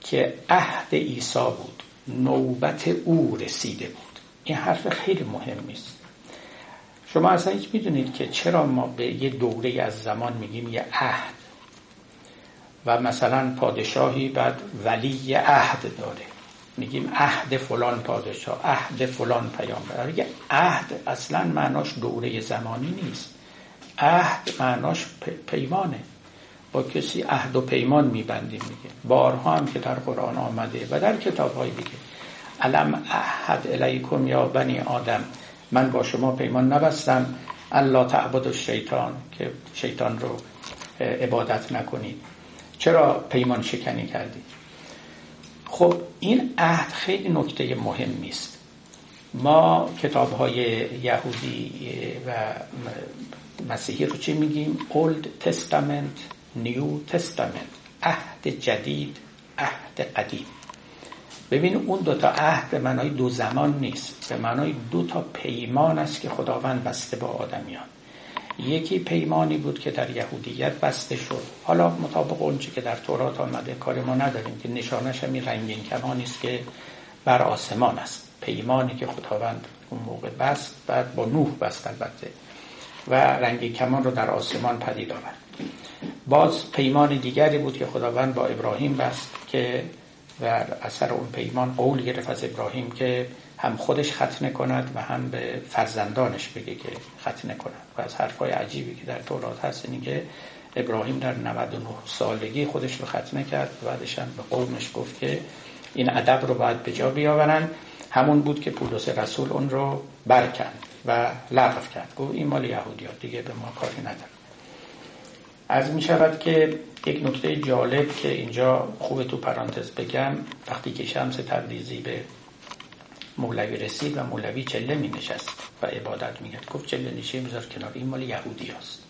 که عهد عیسی بود نوبت او رسیده بود. این حرف خیلی مهم است شما اصلا هیچ می‌دونید که چرا ما به یه دوره از زمان میگیم یه عهد. و مثلا پادشاهی بعد ولی عهد داره. میگیم عهد فلان پادشاه عهد فلان پیامبر. یه عهد اصلا معناش دوره زمانی نیست. عهد معناش پیمانه. با کسی عهد و پیمان میبندیم میگه بارها هم که در قرآن آمده و در کتاب های دیگه. علم عهد الیکم یا بنی آدم. من با شما پیمان نبستم. الله تعبد الشیطان که شیطان رو عبادت نکنید. چرا پیمان شکنی کردید خب این عهد خیلی نکته مهمی است ما کتاب های یهودی و مسیحی رو چی میگیم؟ Old Testament New Testament. عهد جدید عهد قدیم. ببین اون دوتا عهد به معنای دو زمان نیست. به معنای دو تا پیمان است که خداوند بسته با آدمیان. یکی پیمانی بود که در یهودیت بسته شد. حالا مطابق اونچه که در تورات آمده کار ما نداریم که نشانش همین رنگین کمانی است که بر آسمان است. پیمانی که خداوند اون موقع بست بعد با نوح بست البته. و رنگین کمان رو در آسمان پدید آورد. باز پیمان دیگری بود که خداوند با ابراهیم بست که در اثر اون پیمان قول گرفت از ابراهیم که هم خودش ختنه کند و هم به فرزندانش بگه که ختنه کند. و از حرفای عجیبی که در تورات هست اینی که ابراهیم در 99 سالگی خودش رو ختنه کرد و بعدش هم به قومش گفت که این ادب رو باید به جا بیاورن. همون بود که پولس رسول اون رو برکند و لغو کرد. گفت این مال یهودی دیگه به ما کاری نداره. از می شود که یک نکته جالب که اینجا خوب تو پرانتز بگم وقتی که شمس تبریزی به مولوی رسید و مولوی چله می نشست و عبادت می کرد. گفت چله نشه میذار کنار این مال یهودی هست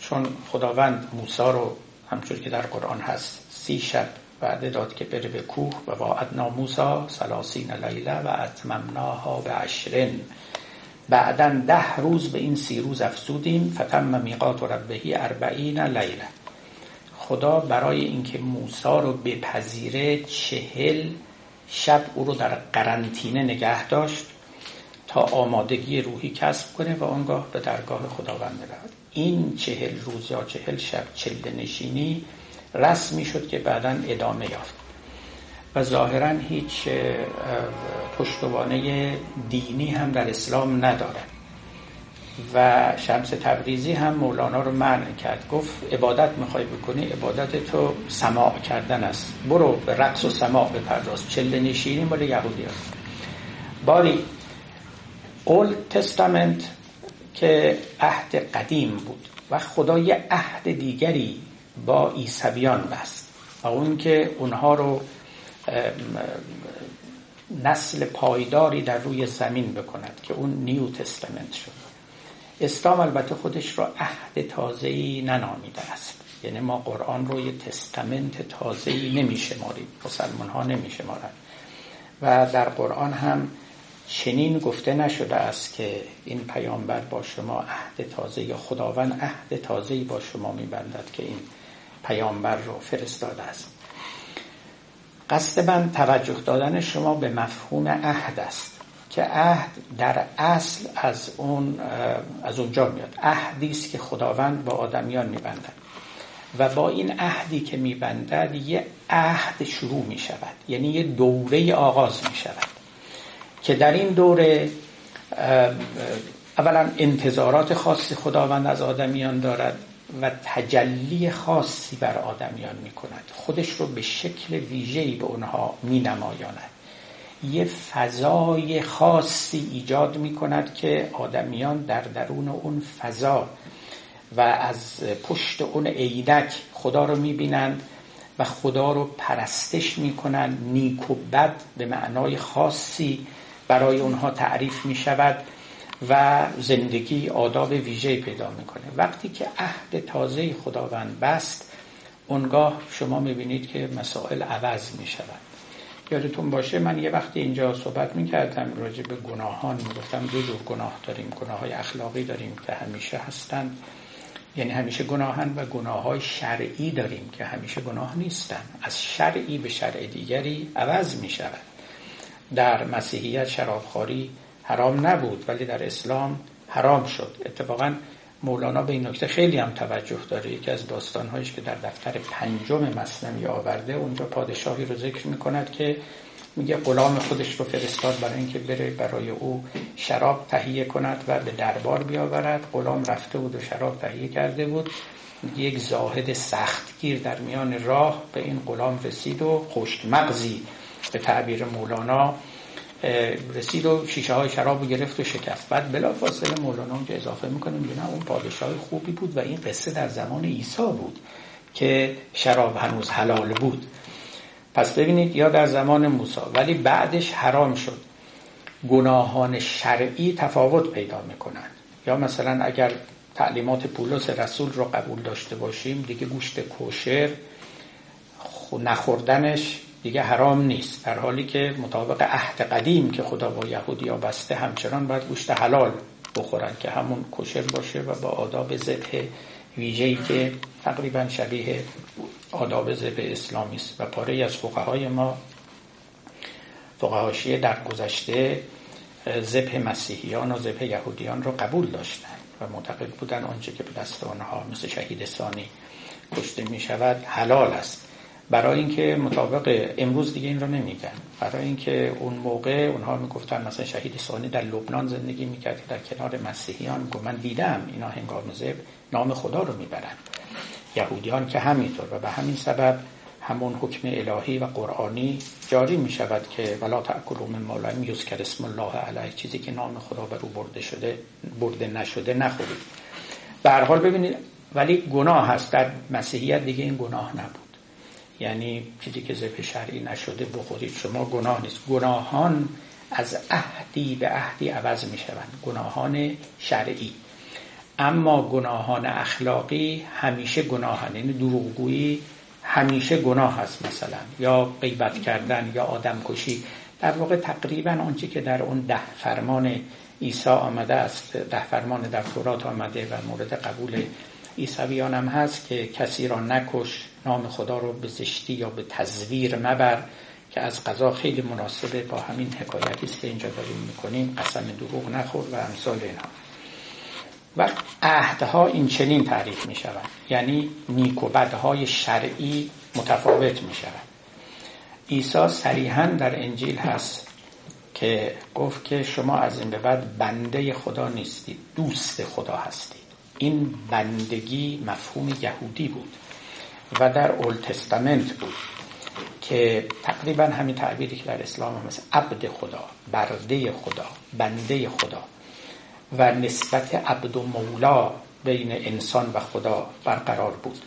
چون خداوند موسا رو همچون که در قرآن هست سی شب بعد داد که بره به کوه و وعدنا موسا سلاسین لیله و اتممناها به عشرین بعدا ده روز به این سی روز افزودیم. فتم میقات ربهی اربعین لیله خدا برای اینکه موسا رو بپذیره چهل شب او رو در قرنطینه نگه داشت تا آمادگی روحی کسب کنه و آنگاه به درگاه خداوند برود این چهل روز یا چهل شب چله نشینی رسمی شد که بعدا ادامه یافت. و ظاهرا هیچ پشتوانه دینی هم در اسلام نداره و شمس تبریزی هم مولانا رو منع کرد. گفت عبادت می‌خوای بکنی عبادت تو سماع کردن است. برو به رقص و سماع بپرداز. چله نشینی مال یهودی هست. باری اول تستامنت که عهد قدیم بود و خدا یه عهد دیگری با عیسویان بست. و اون که اونها رو نسل پایداری در روی زمین بکند که اون نیو تستامنت شد. اسلام البته خودش را عهد تازه‌ای ننامیده است. یعنی ما قرآن رو یه تستامنت تازه‌ای نمیشماریم. مسلمان ها نمیشمارند و در قرآن هم چنین گفته نشده است که این پیامبر با شما عهد تازه یا خداوند عهد تازه‌ای با شما میبندد که این پیامبر رو فرستاده است. قصد من توجه دادن شما به مفهوم عهد است که عهد در اصل از اون از اونجا میاد. عهدی است که خداوند با آدمیان میبندد. و با این عهدی که میبندد یه عهد شروع می شود یعنی یه دوره آغاز می شود که در این دوره اولا انتظارات خاصی خداوند از آدمیان دارد. و تجلی خاصی بر آدمیان می کند خودش رو به شکل ویژه‌ای به اونها می نمایاند یه فضای خاصی ایجاد می کند که آدمیان در درون اون فضا و از پشت اون عینک خدا رو می بینند و خدا رو پرستش می کنند نیک و بد به معنای خاصی برای اونها تعریف می شود و زندگی آداب ویژه پیدا می‌کنه. وقتی که عهد تازه خداوند بست اونگاه شما می‌بینید که مسائل عوض می‌شود. یادتون باشه من یه وقتی اینجا صحبت می‌کردم راجع به گناهان می‌گفتم دو جور گناه داریم گناه های اخلاقی داریم که همیشه هستند یعنی همیشه گناهن و گناه های شرعی داریم که همیشه گناه نیستن. از شرعی به شرع دیگری عوض می شود در مسیحیت شرابخوری حرام نبود ولی در اسلام حرام شد. اتفاقا مولانا به این نکته خیلی هم توجه داره. یکی از داستانهایش که در دفتر پنجم مصنوی آورده اونجا پادشاهی رو ذکر می‌کند که میگه غلام خودش رو فرستاد برای اینکه بره برای او شراب تهیه کند و به دربار بیاورد. غلام رفته بود و شراب تهیه کرده بود. یک زاهد سختگیر در میان راه به این غلام رسید و خشک مغزی به تعبیر مولانا رسید و شیشه های شراب گرفت و شکست. بعد بلا فاصله مولانا اونجا اضافه می‌کنه میگه نه اون پادشاه خوبی بود و این قصه در زمان عیسی بود که شراب هنوز حلال بود. پس ببینید یا در زمان موسی ولی بعدش حرام شد. گناهان شرعی تفاوت پیدا می‌کنن یا مثلا اگر تعلیمات پولس رسول رو قبول داشته باشیم دیگه گوشت کوشر نخوردنش دیگه حرام نیست. در حالی که مطابق عهد قدیم که خدا با یهودی ها بسته همچنان باید گوشت حلال بخورن که همون کشر باشه و با آداب ذبح ویژه‌ای که تقریبا شبیه آداب ذبح اسلامی است. و پاره از فقهای ما فقهاشیه در گذشته ذبح مسیحیان و ذبح یهودیان رو قبول داشتن و معتقد بودن آنچه که به دست آنها مثل شهید ثانی کشته می شود حلال است. برای اینکه مطابق امروز دیگه این رو نمیگن. برای اینکه اون موقع اونها می‌گفتن مثلا شهید ثانی در لبنان زندگی می‌کرد در کنار مسیحیان گفت من دیدم اینا هنگام زب نام خدا رو می‌برن. یهودیان که همینطور و به همین سبب همون حکم الهی و قرآنی جاری می شود که ولا تأکلوا من ما لم یذکر اسم الله علیه. چیزی که نام خدا بر او برده شده برده نشده نخورید. به هر حال ببینید ولی گناه هست. در مسیحیت دیگه این گناه نبود. یعنی چیزی که ذبح شرعی نشده بخورید. شما گناه نیست. گناهان از عهدی به عهدی عوض می شوند گناهان شرعی. اما گناهان اخلاقی همیشه گناهن یعنی دروغگویی همیشه گناه هست مثلا. یا غیبت کردن یا آدم کشی. در واقع تقریبا آنچه که در اون ده فرمان عیسی آمده است ده فرمان در تورات آمده و مورد قبول عیسویان هم هست که کسی را نکش نام خدا رو به زشتی یا به تزویر مبر که از قضا خیلی مناسبه. با همین حکایتی که اینجا داریم می‌کنیم. قسم دروغ نخور و امثال اینا. و عهدها این چنین تعریف می شود یعنی نیک و بدهای شرعی متفاوت می شود عیسی صریحا در انجیل هست که گفت که شما از این به بعد بنده خدا نیستید دوست خدا هستید. این بندگی مفهوم یهودی بود. و در اول تستامنت بود که تقریبا همین تعبیری که در اسلام هم مثل عبد خدا برده خدا بنده خدا و نسبت عبد و مولا بین انسان و خدا برقرار بود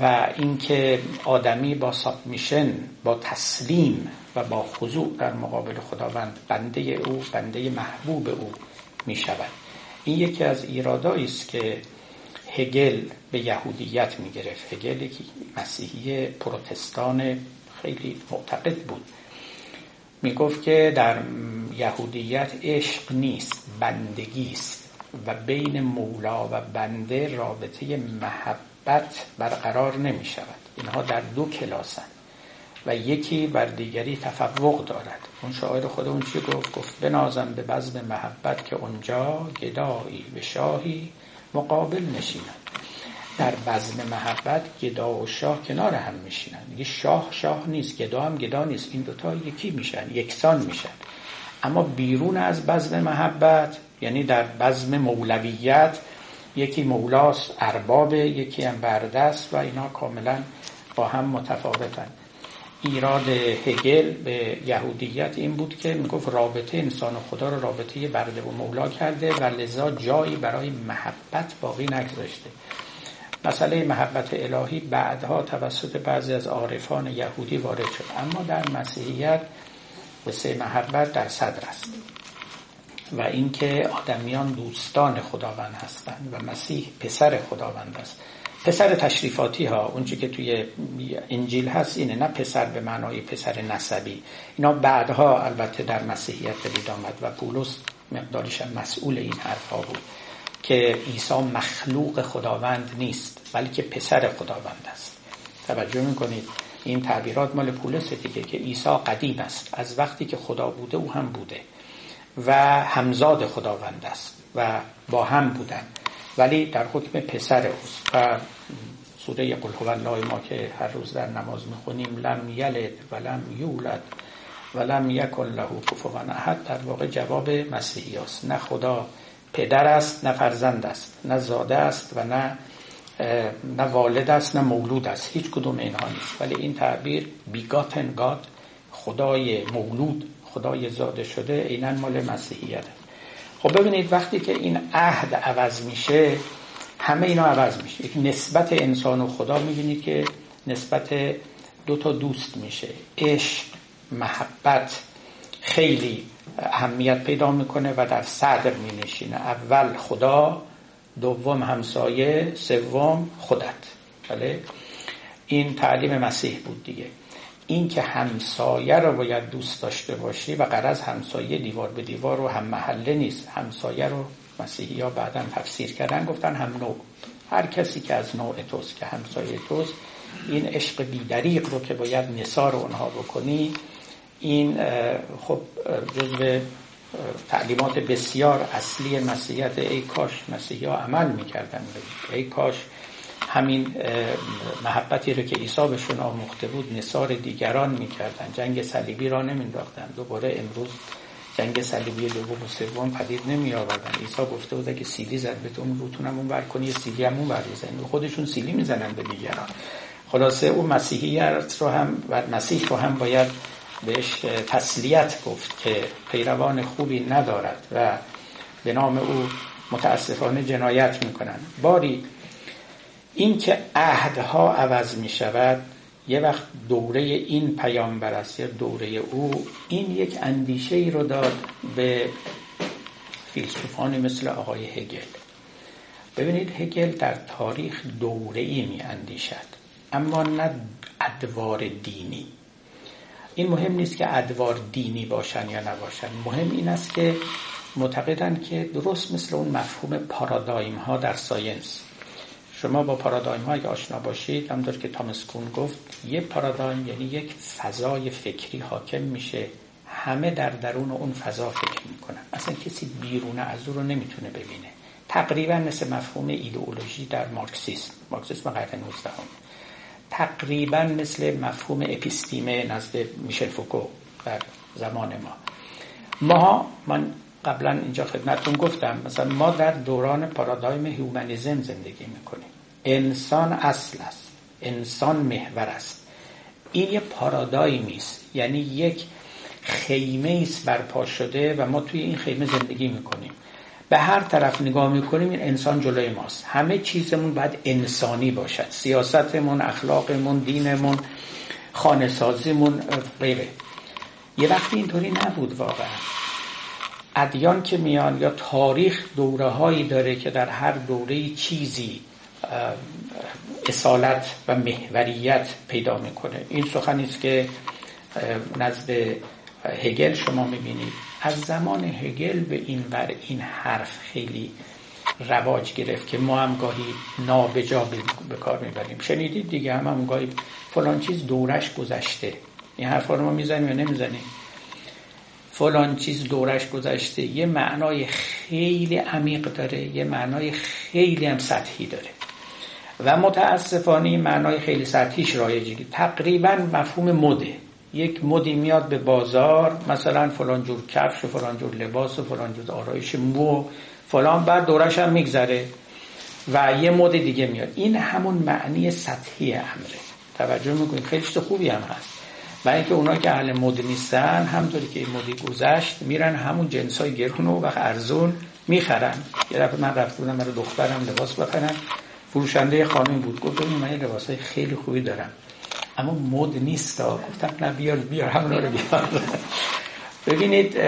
و اینکه آدمی با سابمیشن با تسلیم و با خضوع در مقابل خداوند بنده او بنده محبوب او می شود این یکی از ایرادایی است که هگل به یهودیت می گرفت هگل یکی مسیحی پروتستان خیلی معتقد بود. می گفت که در یهودیت عشق نیست بندگی است و بین مولا و بنده رابطه محبت برقرار نمی شود اینها در دو کلاسن و یکی بر دیگری تفوق دارد. اون شاعر خودمون چی گفت؟ گفت بنازم به بزم محبت که اونجا گدایی و شاهی مقابل نشینند در بزم محبت گدا و شاه کنار هم میشینن. دیگه شاه شاه نیست گدا هم گدا نیست. این دوتا یکی میشن یکسان میشن. اما بیرون از بزم محبت یعنی در بزم مولویت یکی مولاست ارباب یکی هم بردست و اینا کاملا با هم متفاوتن. ایراد هگل به یهودیت این بود که می‌گفت رابطه انسان و خدا رو رابطه برده و مولا کرده و لذا جایی برای محبت باقی نگذاشته. مسئله محبت الهی بعدها توسط بعضی از عارفان یهودی وارد شد. اما در مسیحیت قصه محبت در صدر است و اینکه آدمیان دوستان خداوند هستند و مسیح پسر خداوند است. پسر تشریفاتی ها اونچه که توی انجیل هست اینه نه پسر به معنای پسر نسبی. اینا بعدها البته در مسیحیت پدید آمد و پولس مقدارش مسئول این حرف ها بود. که عیسی مخلوق خداوند نیست بلکه پسر خداوند است. توجه می‌کنید؟ این تعبیرات مال پولس دیگه که عیسی قدیم است. از وقتی که خدا بوده او هم بوده. و همزاد خداوند است و با هم بودن. ولی در حکم پسر اوست. و سوره قل هو الله ما که هر روز در نماز می‌خونیم لم یلد و لم یولد و لم یکن له کفوا احد. در واقع جواب مسیحی است. نه خدا پدر است نه فرزند است نه زاده است و نه نه والد است نه مولود است. هیچ کدوم اینها نیست. ولی این تعبیر بیگاتن گاد خدای مولود خدای زاده شده عینا مال مسیحیت خب ببینید وقتی که این عهد عوض میشه همه اینا عوض میشه. یک نسبت انسان و خدا می‌بینید که نسبت دو تا دوست میشه. عشق محبت خیلی اهمیت پیدا می‌کنه و در صدر مینشینه. اول خدا دوم همسایه سوم خودت. بله؟ این تعلیم مسیح بود دیگه. این که همسایه رو باید دوست داشته باشی و قرض همسایه دیوار به دیوار رو هم محله نیست. همسایه رو مسیحی ها بعدا تفسیر کردن گفتن هم نوع هر کسی که از نوع توست که همسایه توست این عشق بیدریق رو که باید نصار اونها بکنی این خب جزو تعلیمات بسیار اصلی مسیحیت ای کاش مسیحی ها عمل می‌کردن. ای کاش همین محبتی رو که عیسی بهشون آموخته بود نصار دیگران می‌کردن. جنگ صلیبی را نمینداختن دوباره امروز جنگ صلیبی دوم و سوم پدید نمی آوردن عیسی گفته بود که سیلی زد بهتون روتونم اون بر کنی سیلی هم اون بر خودشون سیلی می‌زنن به دیگران. خلاصه اون مسیحیت رو هم و مسیح رو هم باید بهش تسلیت گفت که پیروان خوبی ندارد و به نام او متاسفانه جنایت می‌کنن باری این که عهدها عوض می شود یه وقت دوره این پیامبر است یا دوره او این یک اندیشه ای رو داد به فیلسوفانی مثل آقای هگل. ببینید هگل در تاریخ دوره ای می اندیشد اما نه ادوار دینی. این مهم نیست که ادوار دینی باشن یا نباشن. مهم این است که معتقدن که درست مثل اون مفهوم پارادایم ها در ساینس. شما با پارادایم های آشنا باشید همونطور که تامس کون گفت یه پارادایم یعنی یک فضای فکری حاکم میشه. همه در درون اون فضا فکر می‌کنن. اصلا کسی بیرون از او رو نمی‌تونه ببینه. تقریبا مثل مفهوم ایدئولوژی در مارکسیسم. مارکسیسم قرن 19 تقریبا مثل مفهوم اپیستیمه نزد میشل فوکو در زمان ما. ما من قبلا اینجا خدمتون گفتم مثلا ما در دوران پارادایم humanism زندگی می‌کنیم. انسان اصل است انسان محور است. این یه پارادایمی است یعنی یک خیمه است برپا شده و ما توی این خیمه زندگی می‌کنیم. به هر طرف نگاه می‌کنیم این انسان جلوی ماست. همه چیزمون باید انسانی باشد. سیاستمون اخلاقمون دینمون خانه سازیمون غیره. یه وقتی اینطوری نبود واقعا. ادیان که میان یا تاریخ دوره هایی داره که در هر دوره چیزی اصالت و محوریت پیدا می‌کنه. این سخنی است که نزد هگل شما می‌بینید. از زمان هگل به این بر این حرف خیلی رواج گرفت که ما هم گاهی نابجا به کار می‌بریم. شنیدید دیگه هم هم گاهی فلان چیز دورش گذشته. این حرفا رو ما می‌زنیم یا نمی‌زنیم؟ فلان چیز دورش گذشته. یه معنای خیلی عمیق داره یه معنای خیلی هم سطحی داره. و متاسفانه این معنای خیلی سطحیش رایجی تقریبا مفهوم مده. یک مدی میاد به بازار مثلا فلان جور کفش و فلان جور لباس و فلان جور آرایش مو فلان بعد دورش هم میگذره و یه مد دیگه میاد. این همون معنی سطحی امره. توجه می‌کنید؟ خیلی خوبی هم هست. و اینکه اونا که اهل مد نیستن همطوری که این مدی گذشت میرن همون جنس های گرون و ارزون می‌خرن. یه دفعه من رفت بودم برای دخترم لباس بخرم فروشنده خانم بود. گفت من لباس های خیلی خوبی دارم. اما مد نیست گفتم نه بیار بیار همون رو بیار. ببینید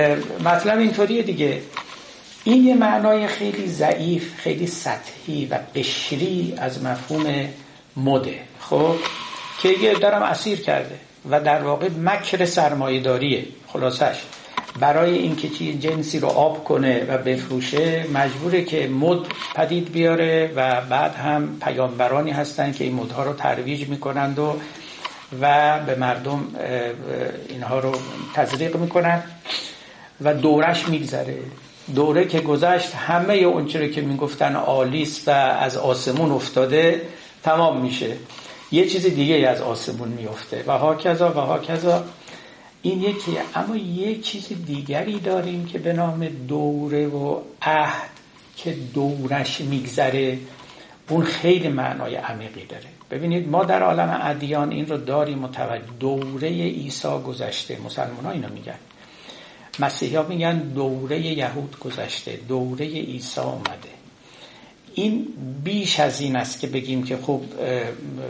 مطلب اینطوریه دیگه. این یه معنای خیلی ضعیف خیلی سطحی و قشری از مفهوم مده خب؟ که یه دارم اسیر کرده و در واقع مکر سرمایهداریه خلاصش. برای اینکه چی جنسی رو آب کنه و بفروشه مجبوره که مد پدید بیاره و بعد هم پیامبرانی هستن که این مدها رو ترویج می‌کنند و و به مردم اینها رو تزریق می‌کنن و دورش میگذره. دوره که گذشت همه اون چیزی که می‌گفتن آلیس و از آسمون افتاده تمام میشه. یه چیز دیگه از آسمون میفته و هاکذا و هاکذا این یکی اما یه چیز دیگری داریم که به نام دوره و عهد که دورش میگذره. اون خیلی معنای عمیقی داره. ببینید ما در عالم ادیان این رو داریم متوجه دوره عیسی گذشته. مسلمان ها اینو میگن. مسیحی میگن دوره یهود گذشته دوره عیسی اومده. این بیش از این است که بگیم که خب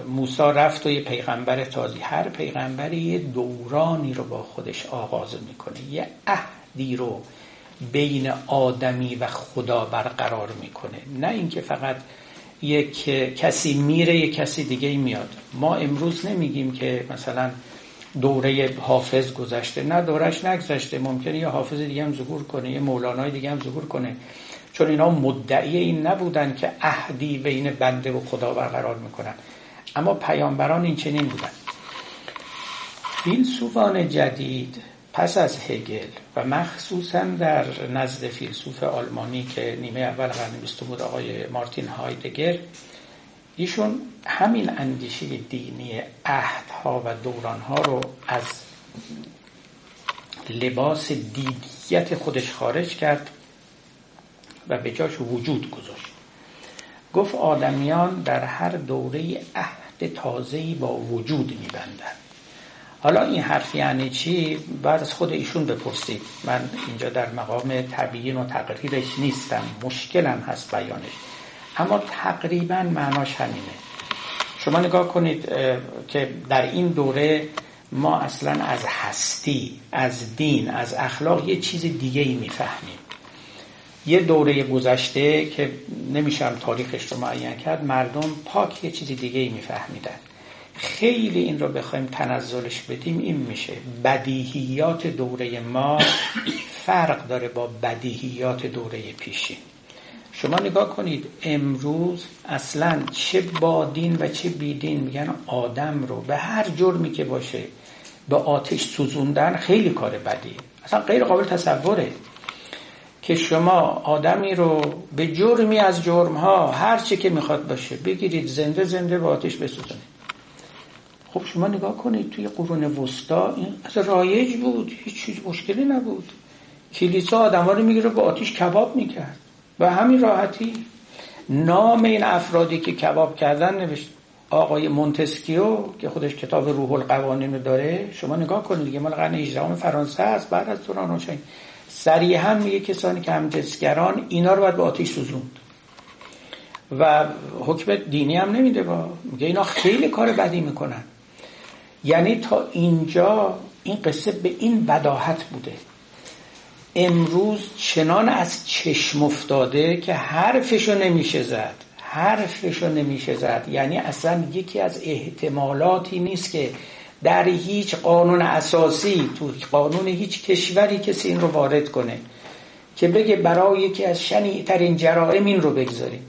موسی رفت و یه پیغمبر تازی. هر پیغمبری یه دورانی رو با خودش آغاز می‌کنه. یه عهدی رو بین آدمی و خدا برقرار می‌کنه. نه اینکه فقط یک کسی میره یک کسی دیگه میاد. ما امروز نمیگیم که مثلا دوره حافظ گذشته. نه دورش نگذشته. ممکنه یه حافظ دیگه هم ظهور کنه یه مولانای دیگه هم ظهور کنه. چون اینا مدعی این نبودن که عهدی بین بنده و خدا برقرار می‌کنن. اما پیامبران این چنین بودن فیلسوفان جدید پس از هگل و مخصوصا در نزد فیلسوف آلمانی که نیمه اول قرن بیستم بود آقای مارتین هایدگر ایشون همین اندیشه دینی عهدها و دورانها رو از لباس دیدیت خودش خارج کرد و به جاش وجود گذاشت. گفت آدمیان در هر دوره عهد تازه‌ای با وجود میبندند. حالا این حرف یعنی چی؟ بعد از خود ایشون بپرسید. من اینجا در مقام تبیین و تقریرش نیستم. مشکلم هست بیانش. اما تقریبا معناش همینه. شما نگاه کنید که در این دوره ما اصلا از هستی از دین از اخلاق یه چیز دیگه ای می‌فهمیم. یه دوره گذشته که نمیشم تاریخش رو معین کرد مردم پاک یه چیز دیگه ای میفهمیدن. خیلی این رو بخوایم تنزلش بدیم این میشه. بدیهیات دوره ما فرق داره با بدیهیات دوره پیشین. شما نگاه کنید امروز اصلا چه با دین و چه بیدین میگن آدم رو به هر جرمی که باشه به آتش سوزوندن خیلی کار بدی اصلا غیر قابل تصوره که شما آدمی رو به جرمی از جرمها هر چی که می‌خواد باشه بگیرید زنده زنده به آتش بسوزونید. خب شما نگاه کنید توی قرون وسطا این اصلا رایج بود هیچ چیز مشکلی نبود. کلیسا آدم رو می‌گیره با آتیش کباب می‌کرد. و همین راحتی نام این افرادی که کباب کردن نوشت آقای مونتسکیو که خودش کتاب روح القوانین رو داره شما نگاه کنید دیگه مال قرن 18 فرانسه است بعد از دوران روشن. صریحا میگه کسانی که همجنسگران اینا رو باید به آتیش سوزوند. و حکم دینی هم نمیده با. میگه اینا خیلی کار بدی می‌کنن. یعنی تا اینجا این قصه به این بداهت بوده. امروز چنان از چشم افتاده که حرفشو نمیشه زد. حرفشو نمیشه زد. یعنی اصلا یکی از احتمالاتی نیست که در هیچ قانون اساسی تو قانون هیچ کشوری کسی این رو وارد کنه که بگه برای یکی از شنیعترین جرائم این رو بگذاریم.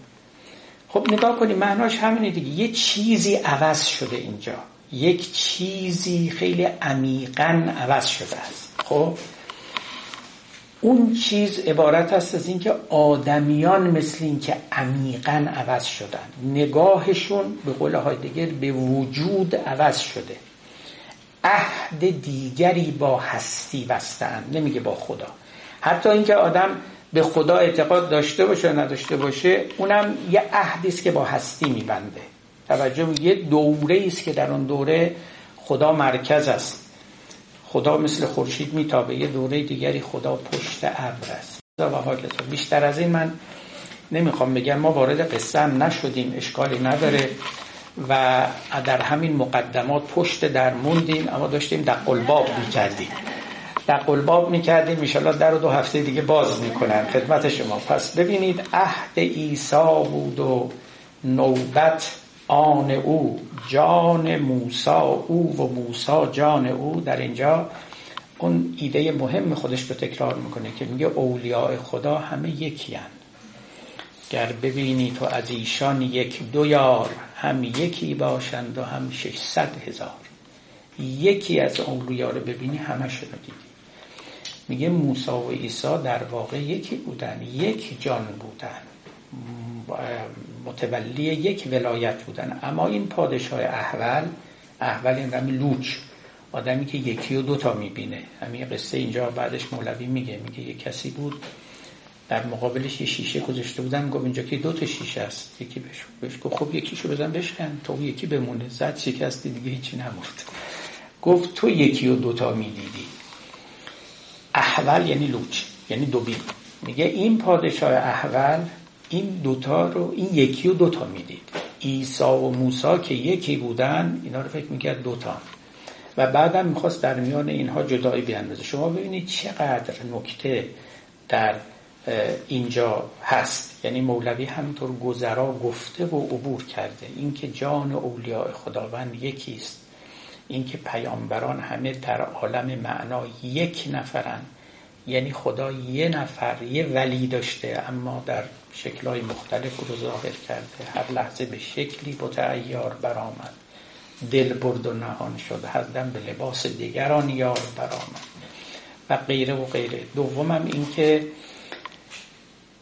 خب نگاه کنید معناش همینه دیگه. یه چیزی عوض شده اینجا. یک چیزی خیلی عمیقا عوض شده است. خب؟ اون چیز عبارت است از اینکه آدمیان مثل اینکه عمیقا عوض شدن. نگاهشون به قول های دیگر به وجود عوض شده. عهد دیگری با هستی بستن نمیگه با خدا. حتی اینکه آدم به خدا اعتقاد داشته باشه و نداشته باشه اونم یه عهدی است که با هستی میبنده. توجه یه دوره است که در اون دوره خدا مرکز است. خدا مثل خورشید میتابه یه دوره دیگری خدا پشت ابر است. و بیشتر از این من نمی‌خوام بگم ما وارد قصه هم نشدیم اشکالی نداره و در همین مقدمات پشت در موندیم اما داشتیم در قلباب می‌کردیم. در قلباب می‌کردیم میشالله در دو هفته دیگه باز می‌کنن. خدمت شما. پس ببینید عهد عیسی بود و نوبت آن او جان موسا او و موسا جان او. در اینجا اون ایده مهم خودش رو تکرار می‌کنه که میگه اولیاء خدا همه یکی هن. گر ببینی تو از ایشان یک دو یار هم یکی باشند و هم ششصد هزار. یکی از اولیاء رو ببینی همه رو دیدی. میگه موسا و عیسی در واقع یکی بودن یک جان بودن. متولی یک ولایت بودن. اما این پادشاه احول احول این رمی لوچ آدمی که یکی و دوتا می‌بینه. همین قصه اینجا بعدش مولوی میگه میگه یک کسی بود در مقابلش یه شیشه گذاشته بودن گفت اینجا که دو تا شیشه است. یکی بهش بهش گفت خب یکیشو بزن بشکن تو یکی بمونه. زد شکستی دیگه هیچی نمورد گفت تو یکی و دوتا می‌دیدی. احول یعنی لوچ یعنی دوبین. میگه این پادشاه احول این دوتا رو این یکی و دوتا می‌دید. ایسا و موسا که یکی بودن اینا رو فکر می‌کرد دوتا. و بعدم می‌خواست در میان اینها جدایی بیاندازه. شما ببینید چقدر نکته در اینجا هست. یعنی مولوی همینطور گذرا گفته و عبور کرده. اینکه جان اولیاء خداوند یکیست. اینکه پیامبران همه در عالم معنا یک نفرن. یعنی خدا یه نفر یه ولی داشته اما در شکلهای مختلف رو ظاهر کرده هر لحظه به شکلی بتعیار برآمد. دل برد و نهان شد. هر دم به لباس دیگران یار برآمد. و غیره و غیره. دومم این که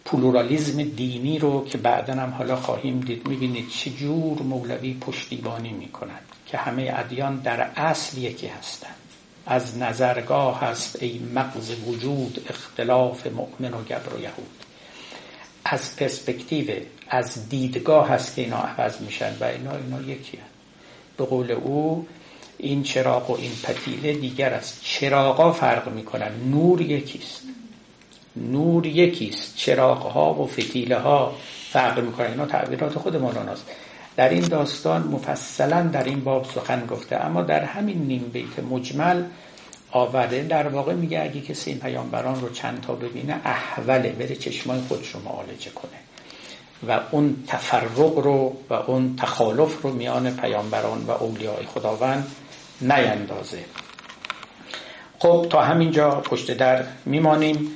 پلورالیزم دینی رو که بعدا هم حالا خواهیم دید می‌بینید چجور مولوی پشتیبانی می‌کند که همه ادیان در اصل یکی هستند. از نظرگاه هست ای مغز وجود اختلاف مؤمن و گبر و یهود. از پرسپکتیو از دیدگاه هست که اینا عوض میشن و اینا اینا یکی هست. به قول او این چراغ و این پتیله دیگر است. چراغا فرق می‌کنن. نور یکیست. نور یکیست. چراغ ها و فتیله ها فرق می‌کنن. اینا تعبیرات خود مولاناست در این داستان مفصلا در این باب سخن گفته اما در همین نیم بیت مجمل آورده. در واقع میگه اگه کسی این پیامبران رو چند تا ببینه احوله بره چشمای خودش رو معالجه کنه. و اون تفرق رو و اون تخالف رو میان پیامبران و اولیاء خداوند نیندازه. خب تا همینجا پشت در میمانیم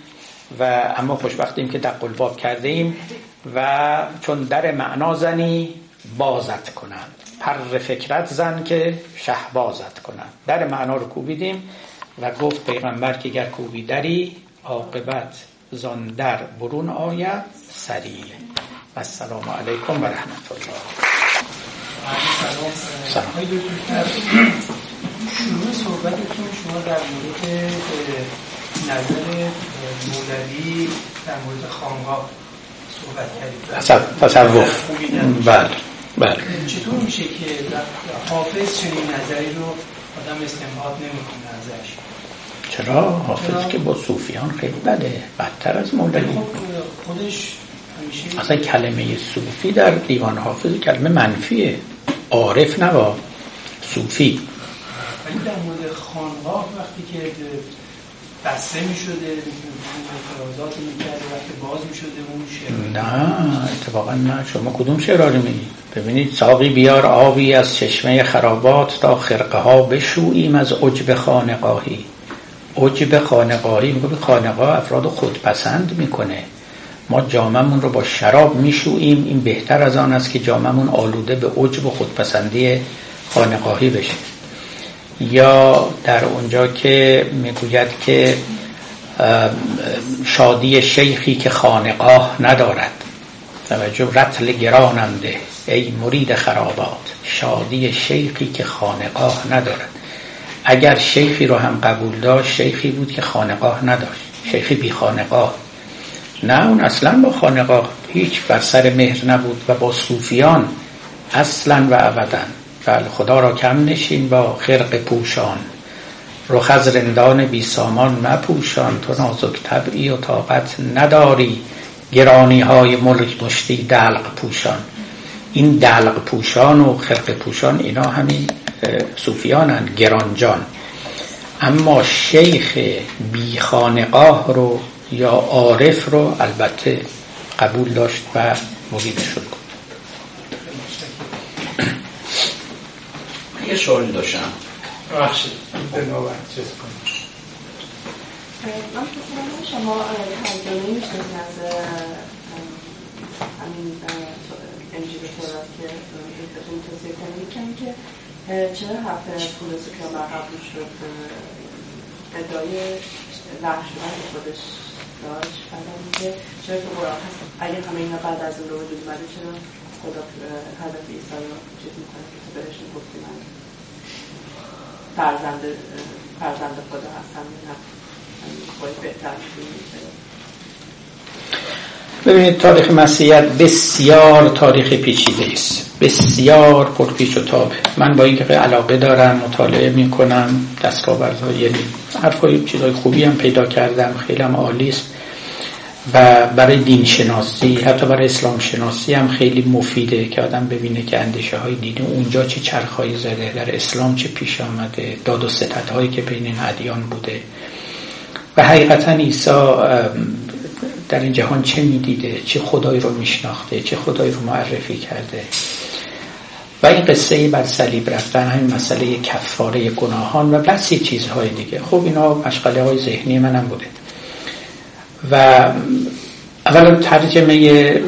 و اما خوشبختیم که در قلباب کرده ایم و چون در معنا زنی بازت کنند. پر فکرت زن که شهبازت کنند. در معنا رو کوبیدیم. و گفت پیغمبر که گر کوبیدری عاقبت زاندر برون آید سریع و السلام علیکم و رحمت الله شروع صحبتتون شما در مورد نظر مولوی در مورد خانقاه صحبت کردید. تصوف. بله بله. چطور میشه که حافظ چنین نظری رو آدم استنباط نمی‌کنه ازش؟ چرا؟ حافظ که با صوفیان خیلی بده بدتر از مولوی. خب خودش اصلا کلمه صوفی در دیوان حافظ کلمه منفیه. عارف نوا صوفی. ولی در مورد خانقاه وقتی که بسته می شده اعتراضات می کرده وقتی باز می شده اون شعر نه اتفاقا نه. شما کدوم شعر رو می ببینید ساقی بیار آبی از چشمه خرابات تا خرقه ها بشوییم از عجب خانقاهی. عجب خانقاهی میگه خانقاه افراد خودپسند می‌کنه. ما جاممون رو با شراب میشوییم این بهتر از آن است که جاممون آلوده به عجب و خودپسندی خانقاهی بشه. یا در اونجا که می‌گوید که شادی شیخی که خانقاه ندارد. توجه رتل گراننده ای مرید خرابات شادی شیخی که خانقاه ندارد. اگر شیخی رو هم قبول داشت شیخی بود که خانقاه نداشت. شیخی بی خانقاه. نه اون اصلا با خانقاه هیچ بر سر مهر نبود و با صوفیان اصلا و ابدا. بله خدا را کم نشین با خرق پوشان. رخ از رندان بی سامان مپوشان. تو نازک طبعی و طاقت نداری. گرانی های ملک مشتی دلق پوشان. این دلق پوشان و خرق پوشان اینا همین صوفیانن گرانجان. اما شیخ بی خانقاه رو یا عارف رو البته قبول داشت و مرید شد. یه سوالی داشتم. بخشید به چیز من شما ترجمه میشنید از همین انجیل تورات که توضیح کنید که چرا حرف پولس که قبول شد؟ ادعای وحش شدن خودش داشت بعد میگه چرا که قرآن هست؟ اگر همه اینا بعد از اون رو وجود اومده چرا خدا حضرت عیسی رو چیز می‌کنه که تو بهشون گفتی من فرزند فرزند خدا هستم؟ این خود بهتر ببینید تاریخ مسیحیت بسیار تاریخ پیچیده است. بسیار پرپیچ و تابه من با اینکه علاقه دارم مطالعه می‌کنم دستاوردهای یعنی حرفای چیزای خوبی هم پیدا کردم. خیلی هم عالی است. و برای دین شناسی حتی برای اسلام شناسی هم خیلی مفیده که آدم ببینه که اندیشه های دینی اونجا چه چرخهایی زده در اسلام چه پیش آمده داد و ستت هایی که بین ادیان بوده. و حقیقتا عیسی در این جهان چه می‌دیده چه خدایی رو میشناخته چه خدایی رو معرفی کرده. و این قصه بر صلیب رفتن همین مسئله کفاره گناهان و بسی چیزهای دیگه. خب اینا مشغله های ذهنی منم بوده. و اولا ترجمه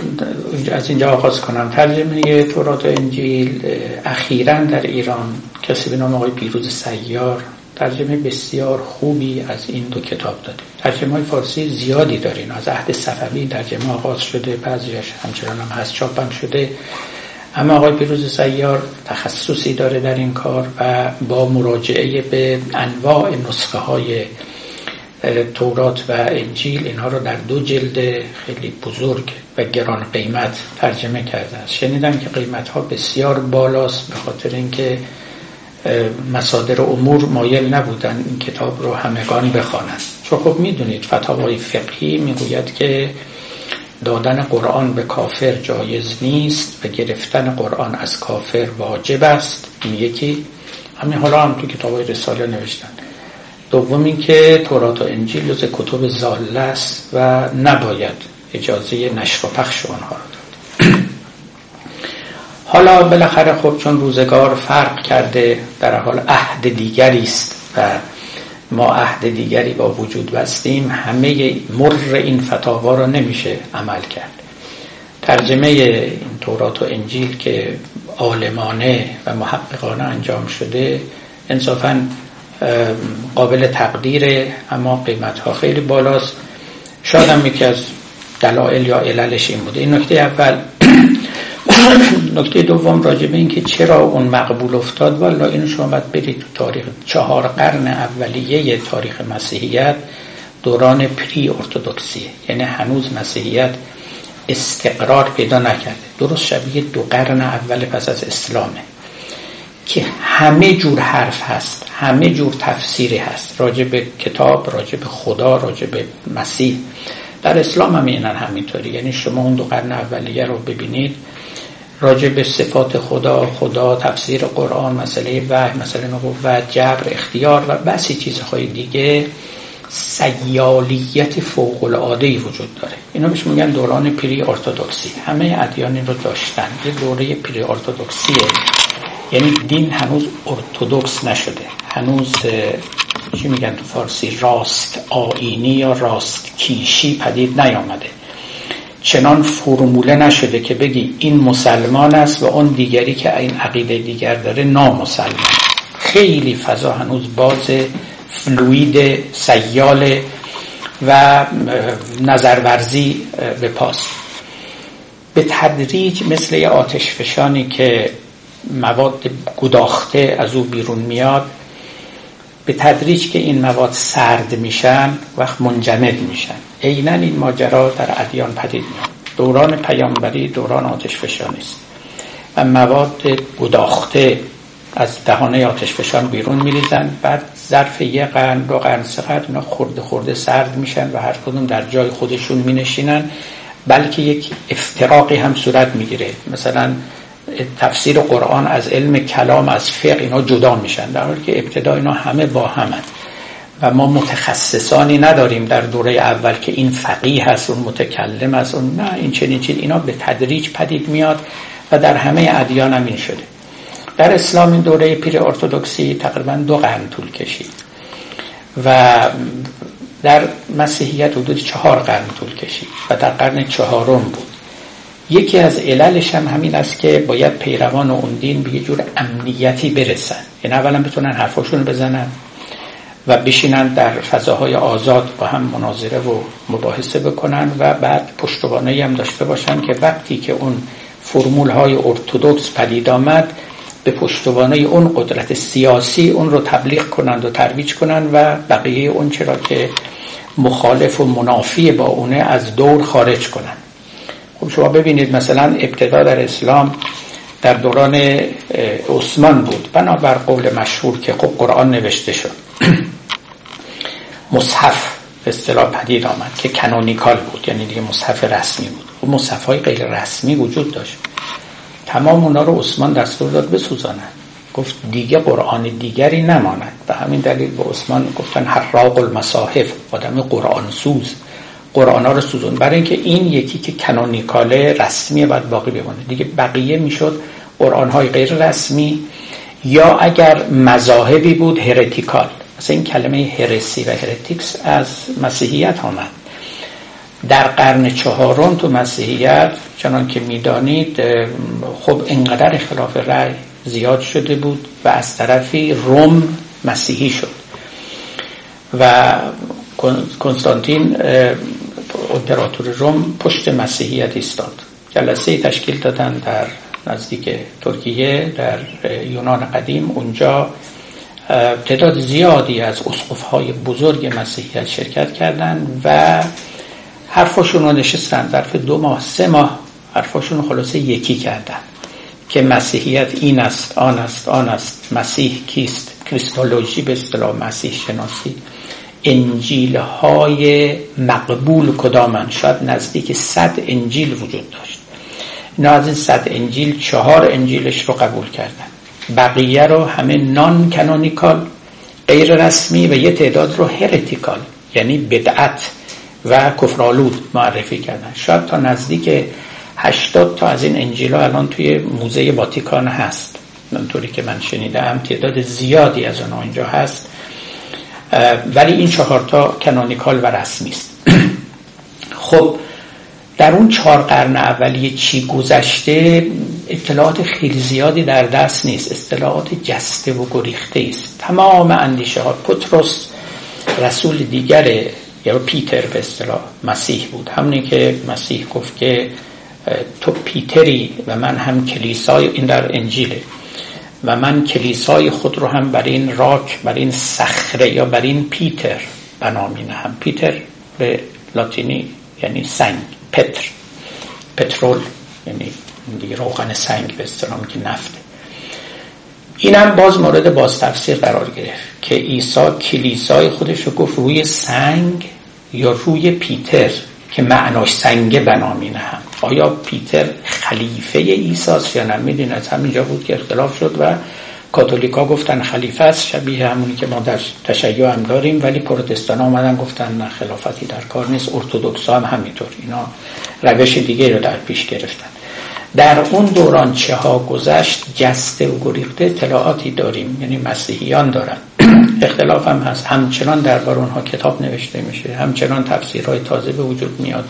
از اینجا آغاز کنم. ترجمه تورات و انجیل اخیرا در ایران کسی به نام آقای پیروز سیار ترجمه بسیار خوبی از این دو کتاب داده ترجمه های فارسی زیادی دارین. از عهد صفوی ترجمه آغاز شده بعضیش همچنان هم هست چاپم شده. اما آقای پیروز سیار تخصصی داره در این کار و با مراجعه به انواع نسخه های تورات و انجیل اینها رو در دو جلد خیلی بزرگ و گران قیمت ترجمه کرده است. شنیدم که قیمت ها بسیار بالاست به خاطر اینکه مصادر امور مایل نبودن این کتاب رو همگان بخوانند. چون خب می‌دونید فتاوای فقهی می‌گوید که دادن قرآن به کافر جایز نیست و گرفتن قرآن از کافر واجب است. این یکی. همین حالا هم تو کتاب های رساله نوشتن. دوم اینکه تورات و انجیل جز کتب زاله است و نباید اجازه نشر و پخش آنها داد. حالا بالاخره خب چون روزگار فرق کرده در حال عهد دیگری است و ما عهد دیگری با وجود بستیم همه مر این فتاوا را نمیشه عمل کرد. ترجمه این تورات و انجیل که عالمانه و محققانه انجام شده انصافا قابل تقدیره اما قیمت خیلی بالاست. شاید هم یکی از دلایل یا عللش این بوده. این نکته اول نکته دوم راجع به اینکه چرا اون مقبول افتاد والا اینو شما باید برید تو تاریخ چهار قرن اولیه تاریخ مسیحیت دوران پری ارتودکسیه یعنی هنوز مسیحیت استقرار پیدا نکرده. درست شبیه دو قرن اول پس از اسلامه. که همه جور حرف هست همه جور تفسیری هست. راجع به کتاب راجع به خدا راجع به مسیح. در اسلام هم اینن همینطوری. یعنی شما اون دو قرن اولیه رو ببینید راجع به صفات خدا خدا تفسیر قرآن مسئله وحی مسئله نبوت جبر اختیار و بسی چیزهای دیگه سیالیت فوق العاده ای وجود داره. اینا بهش میگن دوران پری ارتودکسی همه ادیان رو داشتن. یه دوره پری ارتودکسیه یعنی دین هنوز ارتودکس نشده. هنوز چی میگن تو فارسی؟ راست آینی یا راست کیشی پدید نیامده. چنان فرموله نشده که بگی این مسلمان است و اون دیگری که این عقیده دیگر داره نامسلمان. خیلی فضا هنوز باز فلوید سیال و نظرورزی به پاس. به تدریج مثل یه آتش فشانی که مواد گداخته از او بیرون میاد به تدریج که این مواد سرد میشن وقت منجمد میشن. عینا این ماجرا در ادیان پدید میاد دوران پیامبری دوران آتش فشانی است. و مواد گداخته از دهانه آتش فشان بیرون میریزن. بعد ظرف یه قرن دو قرن سه قرن اینا خورده خورده سرد میشن و هر کدوم در جای خودشون مینشینن. بلکه یک افتراقی هم صورت می‌گیره. مثلا تفسیر قرآن از علم کلام از فقه اینا جدا میشن. در حالی که ابتدا اینا همه با همن و ما متخصصانی نداریم در دوره اول که این فقیه هست اون متکلم است اون نه این چنین چیز اینا به تدریج پدید میاد و در همه ادیان هم این شده. در اسلام این دوره پیر ارتودکسی تقریبا دو قرن طول کشید و در مسیحیت حدود چهار قرن طول کشید و در قرن چهارم بود. یکی از عللش هم همین است که باید پیروان اون دین به یه جور امنیتی برسن. یعنی اولا بتونن حرفاشون بزنن. و بشینن در فضاهای آزاد با هم مناظره و مباحثه بکنن و بعد پشتوانه هم داشته باشن که وقتی که اون فرمول های ارتودکس پدید آمد به پشتوانه اون قدرت سیاسی اون رو تبلیغ کنند و ترویج کنند و بقیه اون چرا که مخالف و منافی با اونه از دور خارج کنند. خب شما ببینید مثلا ابتدا در اسلام در دوران عثمان بود. بنابر قول مشهور که خب قرآن نوشته شد. مصحف به اصطلاح پدید آمد که کنونیکال بود یعنی دیگه مصحف رسمی بود. و خب مصحف های غیر رسمی وجود داشت. تمام اونا رو عثمان دستور داد بسوزانند گفت دیگه قرآن دیگری نماند. به همین دلیل به عثمان گفتن حراق المصاحف آدم قرآن سوز قرآن ها رو سوزون. برای اینکه این یکی که کنونیکاله رسمی باید باقی بمونه. دیگه بقیه می‌شد قرآن های غیر رسمی. یا اگر مذاهبی بود هرتیکال. مثلا این کلمه هرسی و هرتیکس از مسیحیت آمد. در قرن چهارم تو مسیحیت چنان که می‌دانید خب اینقدر اختلاف رأی زیاد شده بود و از طرفی روم مسیحی شد. و کنستانتین امپراتور روم پشت مسیحیت ایستاد. جلسه تشکیل دادن در نزدیک ترکیه در یونان قدیم. اونجا تعداد زیادی از اسقف های بزرگ مسیحیت شرکت کردند و حرفاشون رو نشستن. ظرف دو ماه سه ماه حرفاشون خلاصه یکی کردن که مسیحیت این است آن است آن است. مسیح کیست؟ کریستولوژی به اصطلاح مسیح شناسی. انجیل های مقبول کدامن؟ شاید نزدیک صد انجیل وجود داشت. اینا از این صد انجیل چهار انجیلش رو قبول کردن. بقیه رو همه نان کنونیکال غیر رسمی و یه تعداد رو هرتیکال یعنی بدعت و کفرالود معرفی کردن. شاید تا نزدیک 80 تا از این انجیل ها الان توی موزه واتیکان هست. طوری که من شنیدم تعداد زیادی از اونها اینجا هست. ولی این چهارتا کنونیکال و رسمی است. خب در اون چهار قرن اولیه چی گذشته اطلاعات خیلی زیادی در دست نیست. اطلاعات جسته و گریخته است. تمام اندیشه ها. پتروس رسول دیگر یا پیتر به اصطلاح مسیح بود. همونی که مسیح گفت که تو پیتری و من هم کلیسای این در انجیله و من کلیسای خود رو هم بر این راک بر این صخره یا بر این پیتر بنامین هم پیتر به لاتینی یعنی سنگ. پتر. پترول. یعنی دیگه روغن سنگ به اصطلاح که نفته اینم باز مورد باز تفسیر قرار گرفت که عیسی کلیسای خودش رو گفت روی سنگ یا روی پیتر که معناش سنگ بنامینه هم. آیا پیتر خلیفه ایساس یا نه؟ میدین از همینجا بود که اختلاف شد و کاتولیکا گفتن خلیفه است. شبیه همونی که ما در تشیع هم داریم ولی پروتستان آمدن گفتن نه خلافتی در کار نیست. ارتودکس هم همینطور. اینا روش دیگه رو در پیش گرفتن. در اون دوران چه ها گذشت جسته و گریخته اطلاعاتی داریم. یعنی مسیحیان دارن. اختلاف هم هست. همچنان دربار اونها کتاب نوشته میشه. همچنان تفسیرهای تازه به وجود میاد.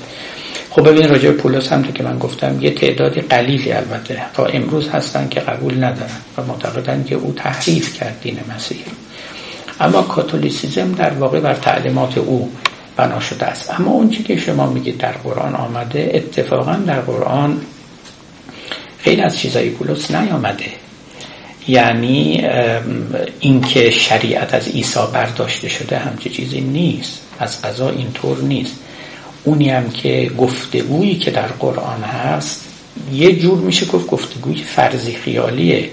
خب ببین راجع پولس هم که من گفتم یه تعدادی قلیلی البته. تا امروز هستن که قبول ندارن و معتقدن که او تحریف کرد دین مسیح اما کاتولیسیزم در واقع بر تعلیمات او بنا شده است. اما اون که شما میگید در قرآن آمده اتفاقا در قرآن خیلی از چیزای پولس نیامده. یعنی اینکه شریعت از عیسی برداشته شده همچه چیزی نیست. از قضا اینطور نیست. اونی هم که گفتگویی که در قرآن هست یه جور میشه گفت گفتگوی فرضی خیالیه.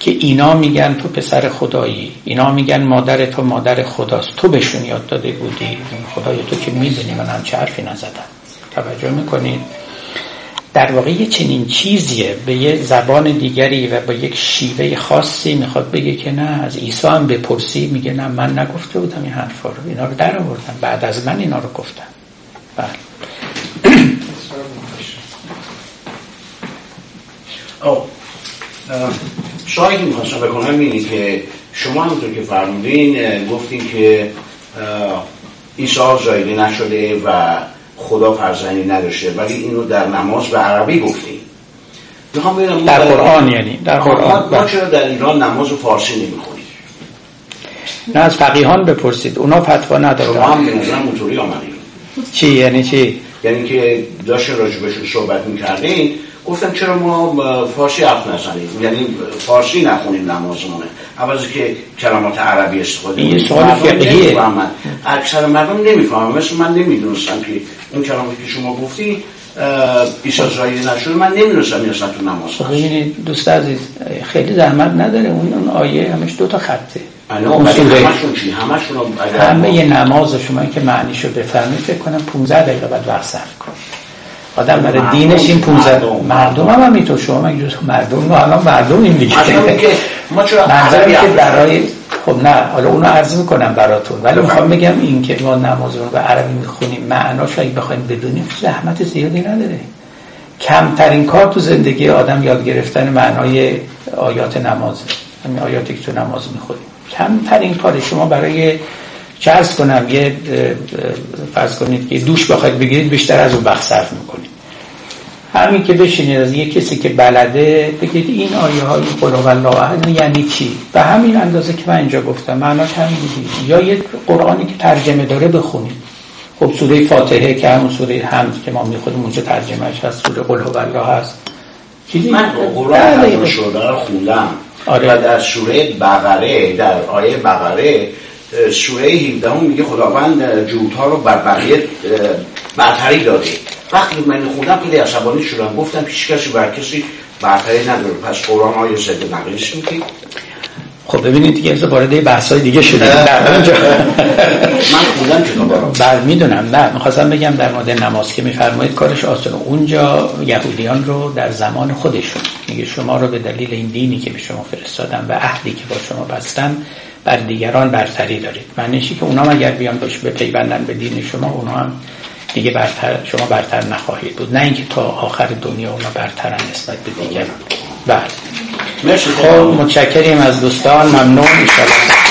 که اینا میگن تو پسر خدایی اینا میگن مادر تو مادر خداست. تو بهشون یاد داده بودی. خدای تو که می‌دونی من هم چه حرفی نزدم. توجه می‌کنید؟ در واقع یه چنین چیزیه. به یه زبان دیگری و با یک شیوه خاصی می‌خواد بگه که نه از عیسی هم بپرسی میگه نه من نگفته بودم این حرفا رو. اینا رو در آوردم بعد از من اینا رو گفتم بله. شاید می‌خواستم بکنم اینی که شما همونطور که فرمودین گفتین که عیسی زایده نشده و خدا فرزندی نداشته ولی اینو در نماز به عربی گفتیم. در قرآن یعنی در قرآن. ما چرا در ایران نماز و فارسی نمی‌خونیم؟ نه از فقیهان بپرسید. اونا فتوا نداره شما هم به نظرم اونطوری آمدیم چی؟ یعنی چی؟ یعنی که داشتین راجبشون صحبت می‌کردین گفتم چرا ما فارسی حرف نزنیم؟ یعنی فارسی نخونیم نمازمونه. عوضی که کلمات عربی استفاده این سوال فقهیه اکثر مردم نمی‌فهمن. مثل من نمی‌دونستم که اون کلماتی که شما گفتی بیشتر زایی نشده. من نمی‌دونستم این اصلا تو نماز خب ببینید دوست عزیز خیلی زحمت نداره. اون اون آیه همش دو تا خطه. همشون چی؟ همشون همه یه نماز شما که معنیشو بفهمید فکر کنم 15 دقیقه بعد وقت صرف کن آدم برای دینش این 15 مردم. هم همینطور. شما مگه مردم رو الان مردم این دیگه. ما چرا که برای خب نه حالا اونو عرض می‌کنم براتون. ولی می‌خوام بگم این که ما نماز رو به عربی می‌خونیم معناش اگه بخوایم بدونیم زحمت زیادی نداره. کمترین کار تو زندگی آدم یاد گرفتن معنای آیات نماز. همین آیاتی که تو نماز می‌خونیم کمترین کار شما برای چرز کنم یه فرض کنید که دوش بخواید بگیرید بیشتر از اون وقت صرف می‌کنید. همین که بشینید از یه کسی که بلده بگید این آیه های قلوب الله یعنی چی؟ به همین اندازه که من اینجا گفتم معناش همین یا یه قرآنی که ترجمه داره بخونید. خب سوره فاتحه که همون سوره حمد که ما می‌خونیم اونجا ترجمهش هست سوره قلوب الله هست. چیزی من قرآن شده خوندم. آره. و در سوره بقره در آیه بقره سوره 17 میگه خداوند جودها رو بر بقیه برتری داده. وقتی من خوندم خیلی عصبانی شدم گفتم پیش کسی بر کسی برتری نداره. پس قرآن آیا زده نقلیش میگی خب ببینید دیگه از وارد بحث های دیگه شده من خوندم کتابا رو. بله می‌دونم. نه می‌خواستم بگم در مورد نماز که میفرمایید کارش آسانه. اونجا یهودیان رو در زمان خودشون میگه شما رو به دلیل این دینی که به شما فرستادن و عهدی که با شما بستن بر دیگران برتری دارید. معنیشی که اونا اگر بیان باش به پیوندن به دین شما اونا هم دیگه برتر شما برتر نخواهید بود. نه اینکه تا آخر دنیا اونا برترن نسبت به دیگران. بله. خب متشکریم از دوستان. ممنون. ان